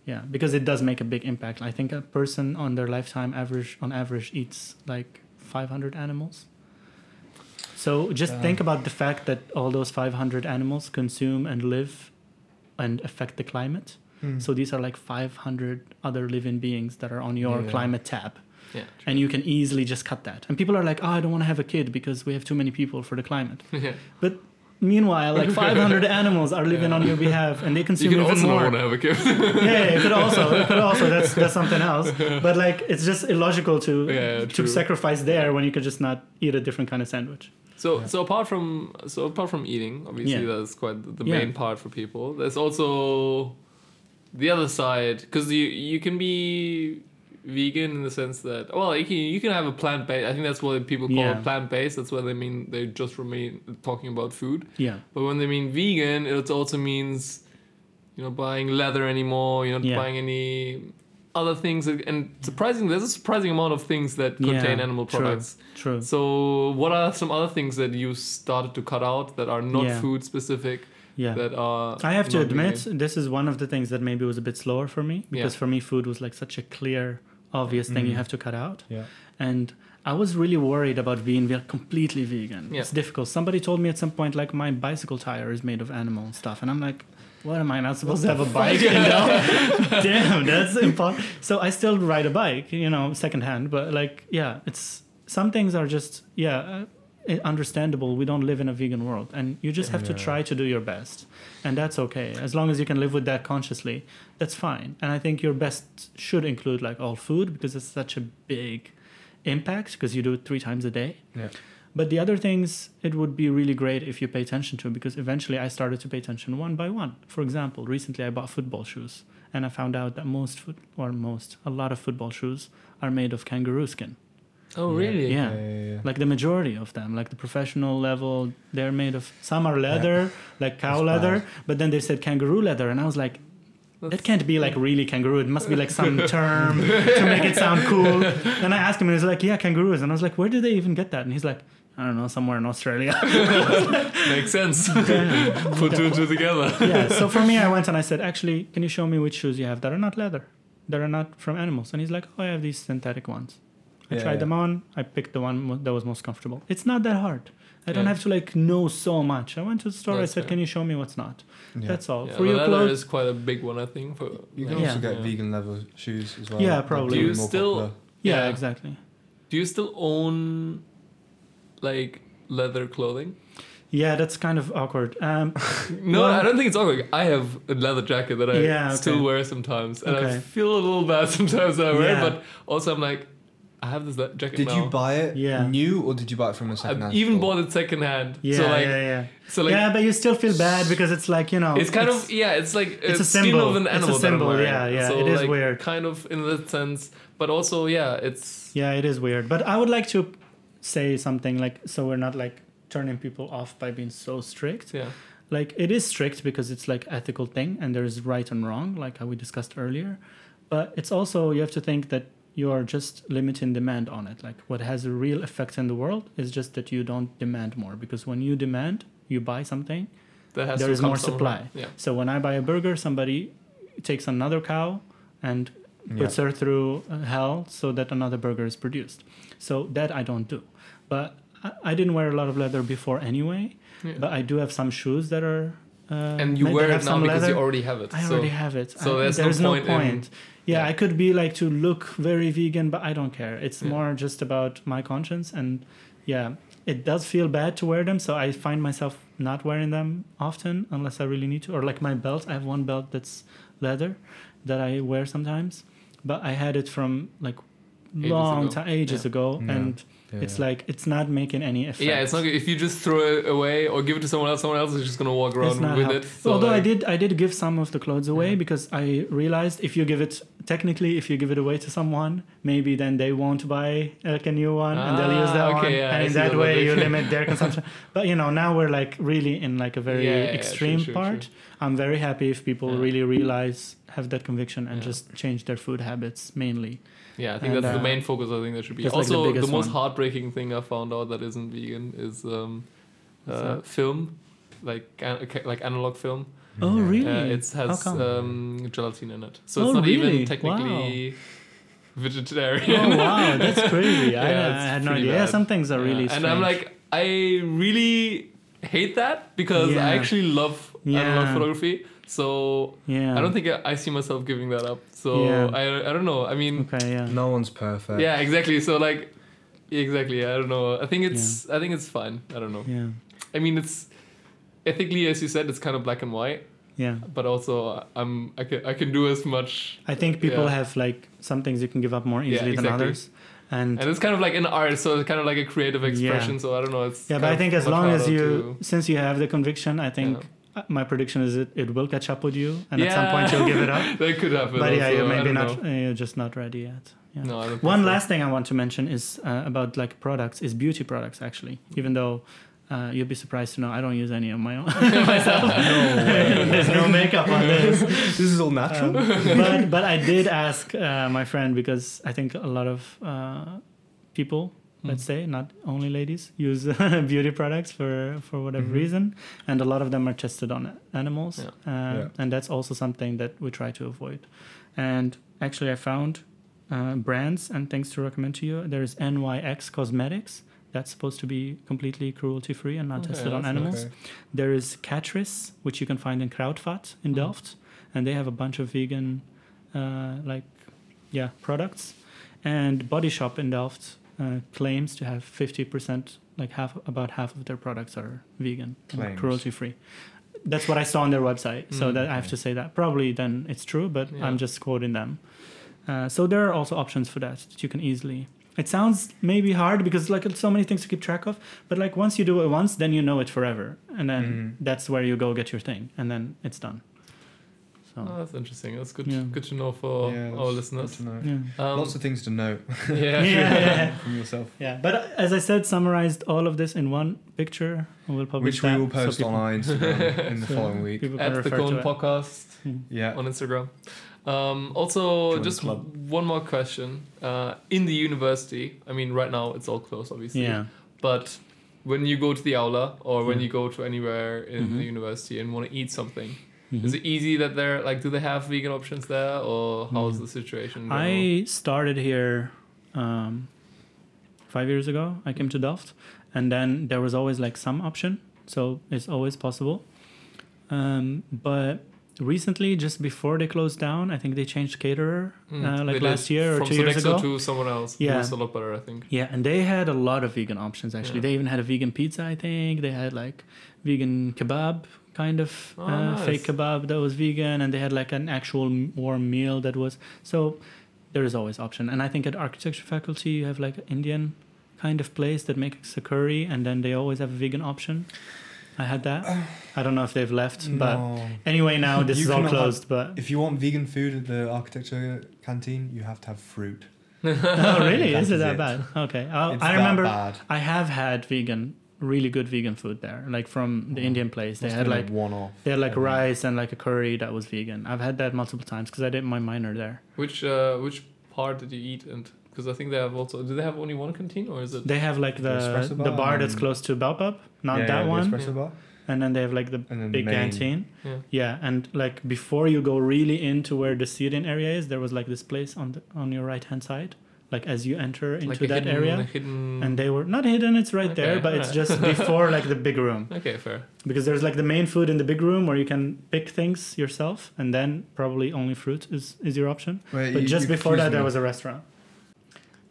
yeah, because it does make a big impact. I think a person on their lifetime average on average eats like 500 animals. So just Damn. think about the fact that all those 500 animals consume and live and affect the climate. Hmm. So these are like 500 other living beings that are on your Yeah. climate tab yeah and you can easily just cut that. And people are like, "Oh, I don't want to have a kid because we have too many people for the climate." [LAUGHS] yeah But meanwhile, like [LAUGHS] 500 animals are living Yeah. on your behalf, and they you consume can even also not more. want to have a kid yeah, yeah, it could also, it could also. That's that's something else. But like, it's just illogical to Yeah, to true. sacrifice there when you could just not eat a different kind of sandwich. so Yeah. so apart from so apart from eating obviously that's quite the- main part for people there's also the other side because you you can be vegan in the sense that well you can you can have a plant based I think that's what people call Yeah. plant based that's what they mean they just remain talking about food Yeah, but when they mean vegan it also means you know buying leather anymore you're not Yeah. buying any other things and surprisingly there's a surprising amount of things that contain Yeah, animal products true. so what are some other things that you started to cut out that are not Yeah. food specific Yeah. that are I have to admit, vegan? this is one of the things that maybe was a bit slower for me because Yeah. for me, food was like such a clear, obvious thing you Mm. have to cut out. Yeah. And I was really worried about being completely vegan. Yeah. It's difficult. Somebody told me at some point, like, my bicycle tire is made of animal stuff. And I'm like, what am I not supposed to have a bike? You know? [LAUGHS] [LAUGHS] Damn, that's impossible. So I still ride a bike, you know, secondhand. But like, yeah, it's some things are just, yeah, uh, i- Eh, understandable. We don't live in a vegan world. And you just have to try to do your best. And that's okay. As long as you can live with that consciously, that's fine. And I think your best should include like all food because it's such a big impact because you do it three times a day. Yeah. But the other things, it would be really great if you pay attention to because eventually I started to pay attention one by one. For example, recently I bought football shoes and I found out that most foot or most a lot of football shoes are made of kangaroo skin. Oh Yeah. really Yeah. Yeah, yeah, yeah. Like the majority of them, like the professional level, they're made of some are leather, like cow That's leather, bad. but then they said kangaroo leather and I was like that That's- can't be like really kangaroo. It must be like some [LAUGHS] term to make it sound cool. And I asked him, and he's like, "Yeah, kangaroos." And I was like, "Where did they even get that?" And he's like, "I don't know, somewhere in Australia." [LAUGHS] makes sense yeah. [LAUGHS] put two and two together yeah. So for me, I went and I said, "Actually, can you show me which shoes you have that are not leather, that are not from animals?" And he's like, "Oh, I have these synthetic ones." I Yeah, tried yeah. them on. I picked the one that was most comfortable. It's not that hard. I don't Yeah. have to like know so much. I went to the store. That's I said, fair. "Can you show me what's not?" Yeah. That's all. yeah, for your leather clothes, is quite a big one I think for You can Yeah. also get Yeah. vegan leather shoes as well. Yeah, probably. Do you still- yeah, yeah. exactly. Do you still own like leather clothing? Yeah, that's kind of awkward. Um, [LAUGHS] No, Well- I don't think it's awkward. I have a leather jacket that I Yeah, still wear sometimes, and I feel a little bad [LAUGHS] sometimes that I wear. it, Yeah. But also, I'm like, I have this jacket Did now. you buy it Yeah. new or did you buy it from a I second-hand even store? bought it secondhand. yeah, so like, yeah, yeah. so like, yeah, but you still feel bad because it's like you know. it's kind of yeah, it's like it's a symbol. of an It's a animal. that I'm symbol, yeah, yeah, So it is like, weird. Kind of in that sense, but also yeah, it's Yeah, it is weird. But I would like to say something like so we're not like turning people off by being so strict. yeah, Like it is strict because it's like ethical thing and there is right and wrong, like how we discussed earlier. But it's also you have to think that you are just limiting demand on it. Like what has a real effect in the world is just that you don't demand more because when you demand, you buy something. that has There to is more supply. Yeah, So when I buy a burger, somebody takes another cow and puts her through uh, hell so that another burger is produced. So that I don't do. But I, I didn't wear a lot of leather before anyway. Yeah. But I do have some shoes that are. Uh, and you wear have it now because leather. you already have it. I so already have it. so I- there's no there's no point point. in- yeah, yeah. I could be like to look very vegan, but I don't care. It's Yeah. more just about my conscience, and yeah, it does feel bad to wear them. So I find myself not wearing them often unless I really need to. Or like my belt, I have one belt that's leather that I wear sometimes, but I had it from like Ages long ago. time, ages Yeah. ago, Yeah. and it's like it's not making any effect. yeah, it's not if you just throw it away or give it to someone else. Someone else is just gonna walk It's around with how- it. So Although I did, I did give some of the clothes away Yeah. because I realized if you give it technically, if you give it away to someone, maybe then they won't buy like a new one and they'll use Ah, that okay, one, yeah, I and in see that way you [LAUGHS] limit their consumption. But you know, now we're like really in like a very Yeah, yeah, yeah, extreme true, true, part. true. I'm very happy if people Yeah. really realize, have that conviction, and Yeah. just change their food habits mainly. Yeah, I think And, that's the uh, main focus. I think there should be. that's like the Also, the, most one. heartbreaking thing I found out that isn't vegan is um, uh, film, like an- like analog film. Oh, really? Uh, it has um, gelatin in it, so Oh, it's not really? even technically vegetarian. oh wow, that's [LAUGHS] crazy! I, Yeah, I it's had no idea. Yeah, some things are Yeah, really. and I'm like, I really hate that because Yeah. I actually love analog Yeah. photography. So yeah. I don't think I, I see myself giving that up. So Yeah. I, I don't know. I mean, Okay, yeah. No one's perfect. yeah, exactly. So like, exactly. I don't know. I think it's I think it's fine. I don't know. Yeah. I mean, it's ethically, as you said, it's kind of black and white. Yeah. But also, I'm I can I can do as much, I think people Yeah. have like some things you can give up more Yeah, easily than exactly. others. And, and it's kind of like an art. So it's kind of like a creative expression. Yeah. So I don't know. It's yeah, but I think as long as you, to- since you have the conviction, I think my prediction is it, it will catch up with you. And at some point you'll give it up. [LAUGHS] that could happen. But yeah, you're maybe don't know. uh, you're just not ready yet. Yeah. No, I don't think One so. last thing I want to mention is uh, about like products, is beauty products actually. Even though uh, you'd be surprised to know I don't use any of my own myself. [LAUGHS] No [LAUGHS] There's no makeup on this. This is all natural. Um, but but I did ask uh, my friend because I think a lot of uh, people, let's say, not only ladies, use [LAUGHS] beauty products for for whatever Mhm. reason, and a lot of them are tested on animals, Yeah. Uh, Yeah. and that's also something that we try to avoid. And actually, I found uh, brands and things to recommend to you. There is NYX Cosmetics. That's supposed to be completely cruelty free and not Okay, tested on animals. Okay. There is Catrice, which you can find in Kruidvat in Mhm. Delft, and they have a bunch of vegan, uh, like, yeah, products. And Body Shop in Delft uh, claims to have fifty percent, like half, about half of their products are vegan, cruelty free. That's what I saw on their website, so Mm. that I have to say that. Probably then it's true, but Yeah. I'm just quoting them. Uh, so there are also options for that that you can easily. It sounds maybe hard because like it's so many things to keep track of, but like once you do it once, then you know it forever, and then Mhm. that's where you go get your thing, and then it's done. So Oh, that's interesting. That's good. Yeah. Good to know for Yeah, our listeners. good to know. yeah, Um, Lots of things to know [LAUGHS] yeah. [LAUGHS] Yeah, yeah. from yourself. yeah. But uh, as I said, summarized all of this in one picture. and We'll publish Which we will post people- on our Instagram in the so following week. people can At the refer Cone to it. Podcast. Yeah. on Instagram. Um, also, Join just one more question. Uh, in the university, I mean, right now it's all closed, obviously. Yeah. But when you go to the aula or when Yeah. you go to anywhere in Mhm. the university and want to eat something, Mhm. is it easy that they're like, do they have vegan options there, or how's Mm. the situation? I started here um, five years ago. I came to Delft, and then there was always like some option, so it's always possible. Um, but recently, just before they closed down, I think they changed caterer Mm, uh, like did. last year or two years ago. to someone else. Yeah. Was a lot better, I think. Yeah, and they had a lot of vegan options actually. Yeah. They even had a vegan pizza, I think. They had like vegan kebab, kind of Oh, uh, nice. fake kebab that was vegan, and they had like an actual warm meal that was. So there is always option, and I think at architecture faculty you have like Indian kind of place that makes a curry, and then they always have a vegan option. I had that. I don't know if they've left, [SIGHS] but anyway, now [LAUGHS] this is all cannot have- closed. But If you want vegan food at the architecture canteen, you have to have fruit. [LAUGHS] oh, really? [LAUGHS] Is it that bad? Okay, I, remember. bad. I have had vegan, really good vegan food there, like from the Oh. Indian place. They Must had like one off. they had like every- rice and like a curry that was vegan. I've had that multiple times because I did my minor there. Which uh, which part did you eat? And because I think they have also. Do they have only one canteen or is it? They have like the espresso the bar bar that's close to Baobab, not Yeah, that yeah, the one, espresso bar. and then they have like the big the main- canteen. Yeah. Yeah, and like before you go really into where the seating area is, there was like this place on the on your right hand side, like as you enter into like a that hidden, area. hidden. And they were not hidden; it's right there, Okay, but it's just [LAUGHS] before like the big room. okay, fair. because there's like the main food in the big room where you can pick things yourself and then probably only fruit is, is your option Wait, but you- just you before that confused there was a restaurant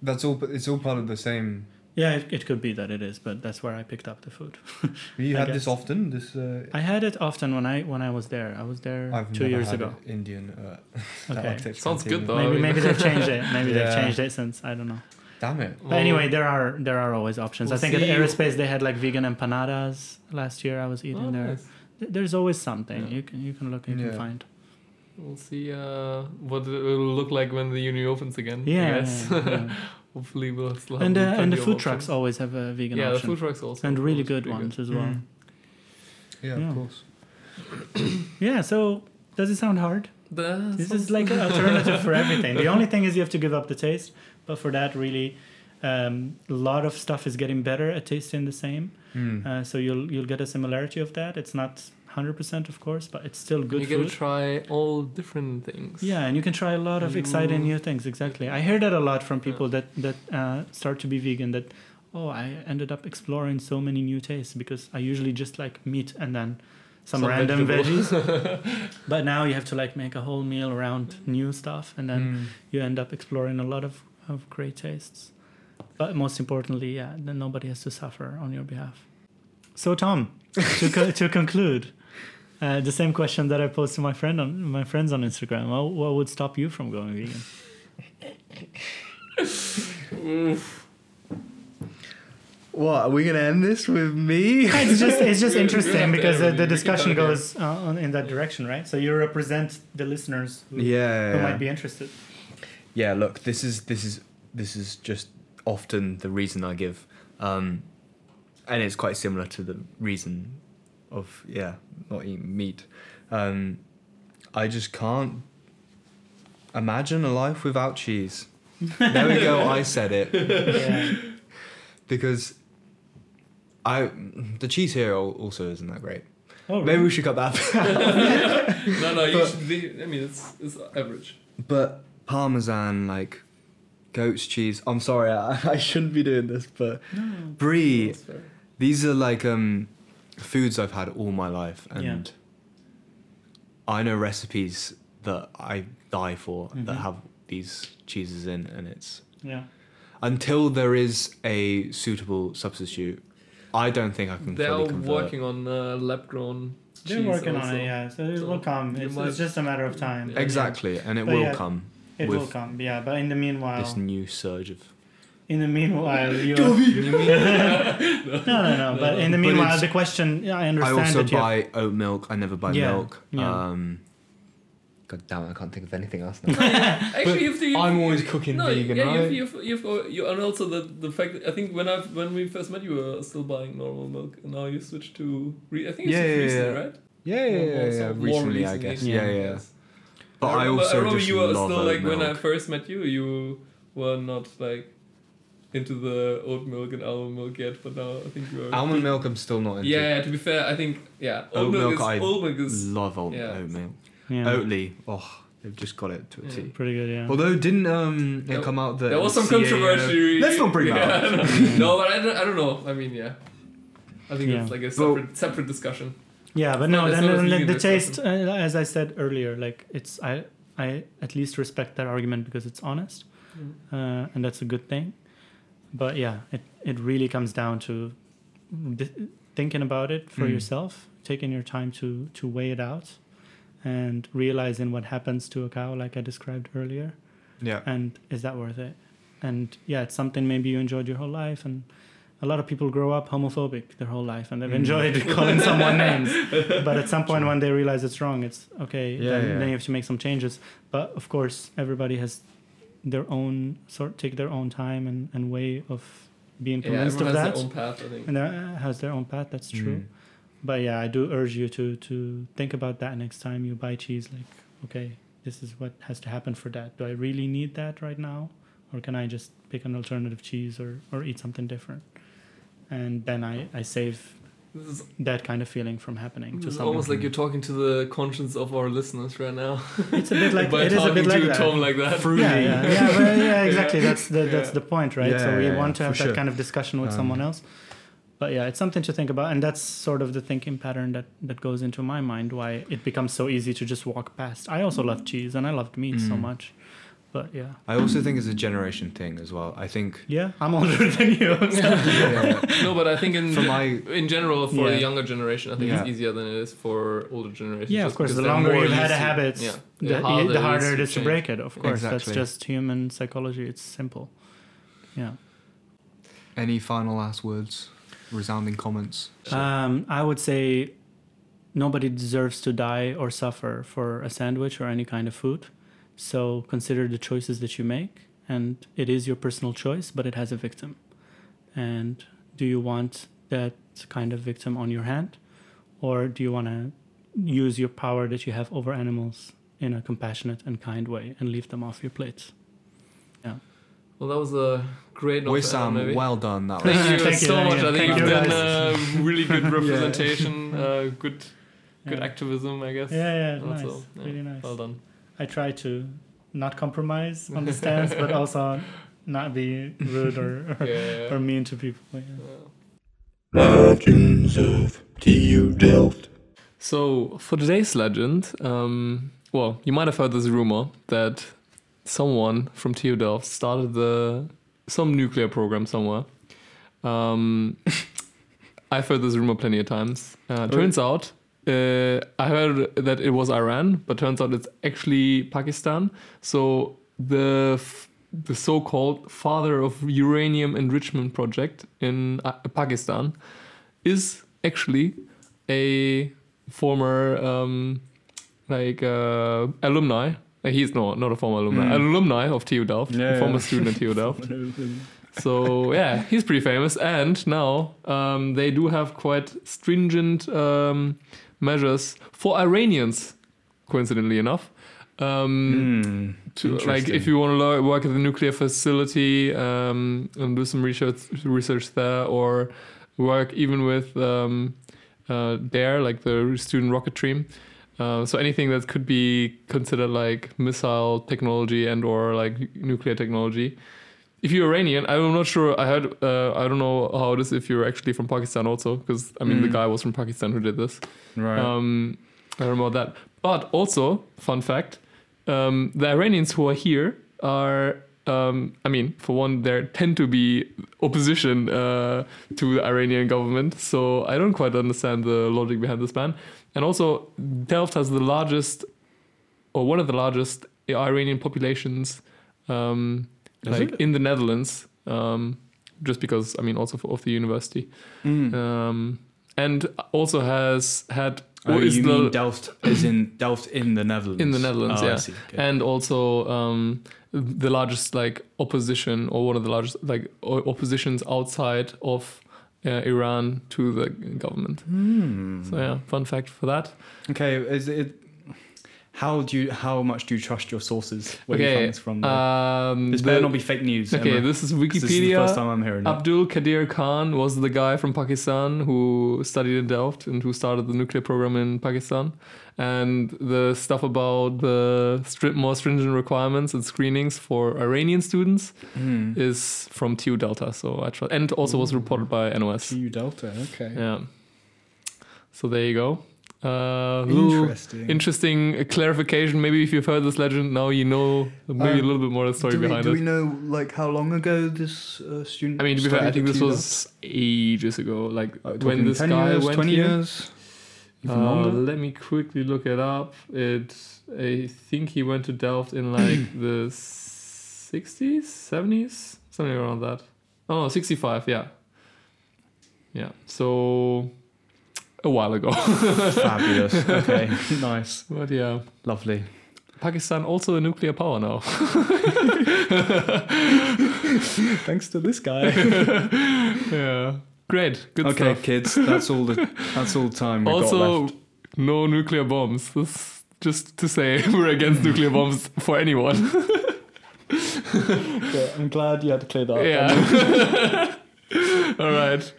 That's all. It's all part of the same. Yeah it, it could be that it is but that's where i picked up the food [LAUGHS] You I had guess. this often. This. Uh, i had it often when i when i was there i was there I've two never years had ago Indian. Uh, [LAUGHS] Okay. architecture Sounds good, though. maybe maybe they've changed it maybe they've changed it since i don't know Damn it. but anyway there are there are always options i We'll think at see. aerospace they had like vegan empanadas last year i was eating Oh, there nice. There's always something Yeah. you can you can look you Yeah. can find We'll see uh, what it will look like when the uni opens again. I guess. yeah, yeah. [LAUGHS] Hopefully we'll still have and uh, plenty and the food options. trucks always have a vegan Yeah, the option food trucks also. and really good pretty ones as well. Mm. Yeah, Yeah. of course. [COUGHS] Yeah. So does it sound hard? That This is like an [LAUGHS] alternative for everything. The only [LAUGHS] thing is you have to give up the taste, but for that, really, um, a lot of stuff is getting better at tasting the same. Hmm. Uh, so you'll you'll get a similarity of that. It's not hundred percent, of course, but it's still good you get to try all different things. Yeah, and you can try a lot of exciting new things. Exactly. I hear that a lot from people that that uh, start to be vegan. That oh, I ended up exploring so many new tastes because I usually just like meat and then some, Some random veggies. [LAUGHS] but now you have to like make a whole meal around new stuff, and then Hmm. you end up exploring a lot of, of great tastes. But most importantly, yeah, then nobody has to suffer on your behalf. So Tom, to co- to conclude, uh, the same question that I posed to my friend on my friends on Instagram. What, what would stop you from going vegan? What are we gonna end this with me? it's just it's just [LAUGHS] We- we interesting have because end uh, the discussion goes uh, on, in that direction, right? So you represent the listeners who, Yeah. who yeah. might be interested. yeah look this is this is this is just often the reason i give um and it's quite similar to the reason of yeah not eating meat um i just can't imagine a life without cheese there we go i said it [LAUGHS] Yeah. because i the cheese here also isn't that great Oh, maybe we should cut that [LAUGHS] no, no. You But- should be, I mean, it's it's average. But parmesan, like goat's cheese. I'm sorry, I, [LAUGHS] I shouldn't be doing this, but No. brie. These are like um, foods I've had all my life, and Yeah. I know recipes that I die for that Mhm. have these cheeses in, and it's Yeah. until there is a suitable substitute. I don't think I can They fully are convert. working on uh, lab-grown They're working also. on it, yeah. So it So will come. It's, might- it's just a matter of time. Exactly, and it But will yeah, come. it will come, yeah. But in the meanwhile, This new surge of. In the meanwhile, you. [LAUGHS] no, no, no. But in the meanwhile, the question. Yeah, I I understand also that you. have- buy oat milk. I never buy Yeah, milk. yeah. Um, God damn it, I can't think of anything else now. [LAUGHS] [LAUGHS] Actually, if the, I'm always cooking no, vegan, yeah, right? you've, you've, you've, uh, you, and also the the fact that I think when I when we first met, you were still buying normal milk, and now you switched to. Re- I think you Yeah, switched yeah, recently, yeah. right? Yeah, yeah, More- yeah, more yeah. so- more Recently, I recently. guess. Yeah. Yeah, yeah. Yes. But I, remember, also remember just you were love still oat like milk. when I first met you, you were not like into the oat milk and almond milk yet, but now I think you are. Almond milk, I'm still not into. Yeah, yeah, to be fair, I think yeah, oat, Oat milk, milk, is I oat milk is love oat, yeah. oat milk. yeah. Oatly, oh, they've just got it to a Yeah. T. Pretty good, yeah. Although didn't um it There- come out that there was some CAA controversy. Let's not bring that yeah, up. [LAUGHS] no, but I don't, I don't know. I mean, yeah, I think Yeah. it's like a Well- separate separate discussion. Yeah, but no, not- it's then, then the taste, uh, as I said earlier, like it's I I at least respect that argument because it's honest, uh, and that's a good thing. But yeah, it it really comes down to th- thinking about it for Mm. yourself, taking your time to to weigh it out, and realizing what happens to a cow, like I described earlier, Yeah. and is that worth it? And yeah, it's something maybe you enjoyed your whole life, and a lot of people grow up homophobic their whole life, and they've Mm. enjoyed [LAUGHS] calling someone names. But at some point, when they realize it's wrong, it's okay. Yeah, then, yeah. then you have to make some changes. But of course, everybody has their own sort, take their own time and, and way of being convinced everyone of has that, their own path, I think. and there uh, has their own path. That's true. Mm. But yeah, I do urge you to to think about that next time you buy cheese. Like, okay, this is what has to happen for that. Do I really need that right now, or can I just pick an alternative cheese or or eat something different? And then I I save This is, that kind of feeling from happening to someone. almost like you're talking to the conscience of our listeners right now. it's a bit like [LAUGHS] By it is a talking bit like to that. Tom like that. Fruity. yeah, yeah, yeah, but yeah, [LAUGHS] exactly. That's the that's Yeah. the point, right? so we yeah, want to have that sure. kind of discussion with Um, someone else. But yeah, it's something to think about, and that's sort of the thinking pattern that that goes into my mind. Why it becomes so easy to just walk past. I also love cheese, and I loved meat so Mm. much. But yeah, I also think it's a generation thing as well. I think yeah, I'm older than you. [LAUGHS] so- [LAUGHS] no, but I think in for my in general for Yeah. the younger generation, I think Yeah. it's easier than it is for older generations. Yeah, of course. because The longer you've had used a habit, yeah, the, the harder, it is to change. break it. Of course, that's just human psychology. It's simple. Yeah. any final last words, resounding comments. Um, I would say nobody deserves to die or suffer for a sandwich or any kind of food. So consider the choices that you make, and it is your personal choice, but it has a victim. And do you want that kind of victim on your hand, or do you want to use your power that you have over animals in a compassionate and kind way and leave them off your plate? Yeah. Well, that was a great note to Wissam, maybe. well done. That [LAUGHS] Thank was you Thank you, so thank much. you. I think you've you, done a really good [LAUGHS] representation. uh, good, good Yeah. activism, I guess. Yeah, yeah, Also, nice, yeah, really nice. Well done. I try to not compromise on the [LAUGHS] stance, but also not be rude or [LAUGHS] or, Yeah. or mean to people. Yeah. Legends of TU Delft. So for today's legend, um, well, you might have heard this rumor that someone from TU Delft started the some nuclear program somewhere. Um, [LAUGHS] I've heard this rumor plenty of times. Uh, turns out, uh, I heard that it was Iran, but turns out it's actually Pakistan. So the f- the so-called father of uranium enrichment project in uh, Pakistan is actually a former um, like uh, alumni. He's no not a former alumni, Mm. alumni of TU Delft, Yeah, a former yeah. student at TU Delft. so yeah, he's pretty famous. And now um, they do have quite stringent um, measures for Iranians, coincidentally enough. Um, Mm, to like if you want to work at the nuclear facility um, and do some research research there or work even with um, uh, DARE like the student rocket stream uh, so anything that could be considered like missile technology and or like nuclear technology if you're Iranian I'm not sure I heard uh, I don't know how it is if you're actually from Pakistan also because I mean the Mm. guy was from Pakistan who did this right. um, I don't know about that. But also, fun fact: um, the Iranians who are here are, um, I mean, for one, they tend to be opposition uh, to the Iranian government. So I don't quite understand the logic behind this ban. And also, Delft has the largest, or one of the largest Iranian populations, um, Is like it? in the Netherlands. Um, just because, I mean, also for, of the university, Mm. um, and also has had Oh, you the- mean Delft is in Delft in the Netherlands? In the Netherlands, oh, yeah. Okay. and also um, the largest like opposition or one of the largest like oppositions outside of uh, Iran to the government. Hmm. So yeah, fun fact for that. Okay, is it? How do you? How much do you trust your sources? Where you okay, find this from? um, this better not be fake news. [LAUGHS] okay, Emre, this is Wikipedia. This is the first time I'm hearing it. Abdul Qadir Khan was the guy from Pakistan who studied in Delft and who started the nuclear program in Pakistan. And the stuff about the stri- more stringent requirements and screenings for Iranian students Hmm. is from TU Delta. So I trust, and also was reported by NOS. TU Delta. Okay. Yeah. So there you go. Uh, Interesting. interesting clarification. Maybe if you've heard this legend, now you know maybe a Um, little bit more of the story do we, behind do it. we know like how long ago this uh, student? I mean, to be fair, I think this was ages ago. Like Uh, when this 10 guy years, went 20 here. years, Uh, let me quickly look it up. It, I think he went to Delft in like [CLEARS THROAT] the 60s, 70s, something around that. Oh, 65, yeah. Yeah, so a while ago. [LAUGHS] Fabulous. Okay, [LAUGHS] nice, but yeah, lovely. Pakistan also a nuclear power now. [LAUGHS] Thanks to this guy. yeah, great, good stuff. okay, stuff. kids, that's all the that's all the time we've got Also, left. no nuclear bombs. This, just to say, we're against nuclear bombs for anyone. Yeah, I'm glad you had to clear that up. Yeah. all right.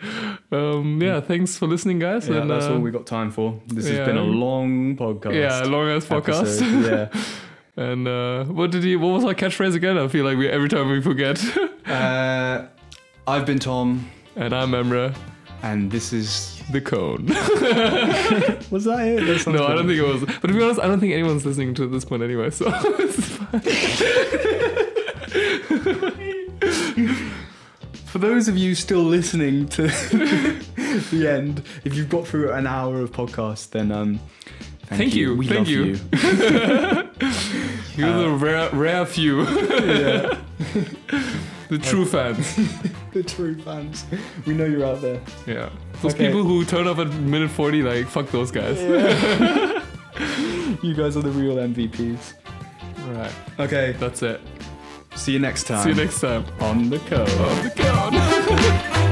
Um, yeah. Thanks for listening, guys. Yeah, and, that's uh, all we got time for. This yeah. has been a long podcast. Yeah, long ass podcast. episode. Yeah. [LAUGHS] And uh, what did he? What was our catchphrase again? I feel like we every time we forget. [LAUGHS] Uh, I've been Tom, and I'm Emre, and this is. the cone. [LAUGHS] Was that it? That no, I don't think it was. But to be honest, I don't think anyone's listening to this point anyway. So it's fine. For those of you still listening to [LAUGHS] the end, if you've got through an hour of podcast, then um, thank, Thank you, We thank love you. you. [LAUGHS] You're the rare, rare few, [LAUGHS] yeah, the true fans. the true fans. We know you're out there. Yeah, those Okay. people who turn up at minute forty, like fuck those guys. You guys are the real MVPs. All right, Okay, that's it. See you next time. See you next time. on the code. On the cone. [LAUGHS]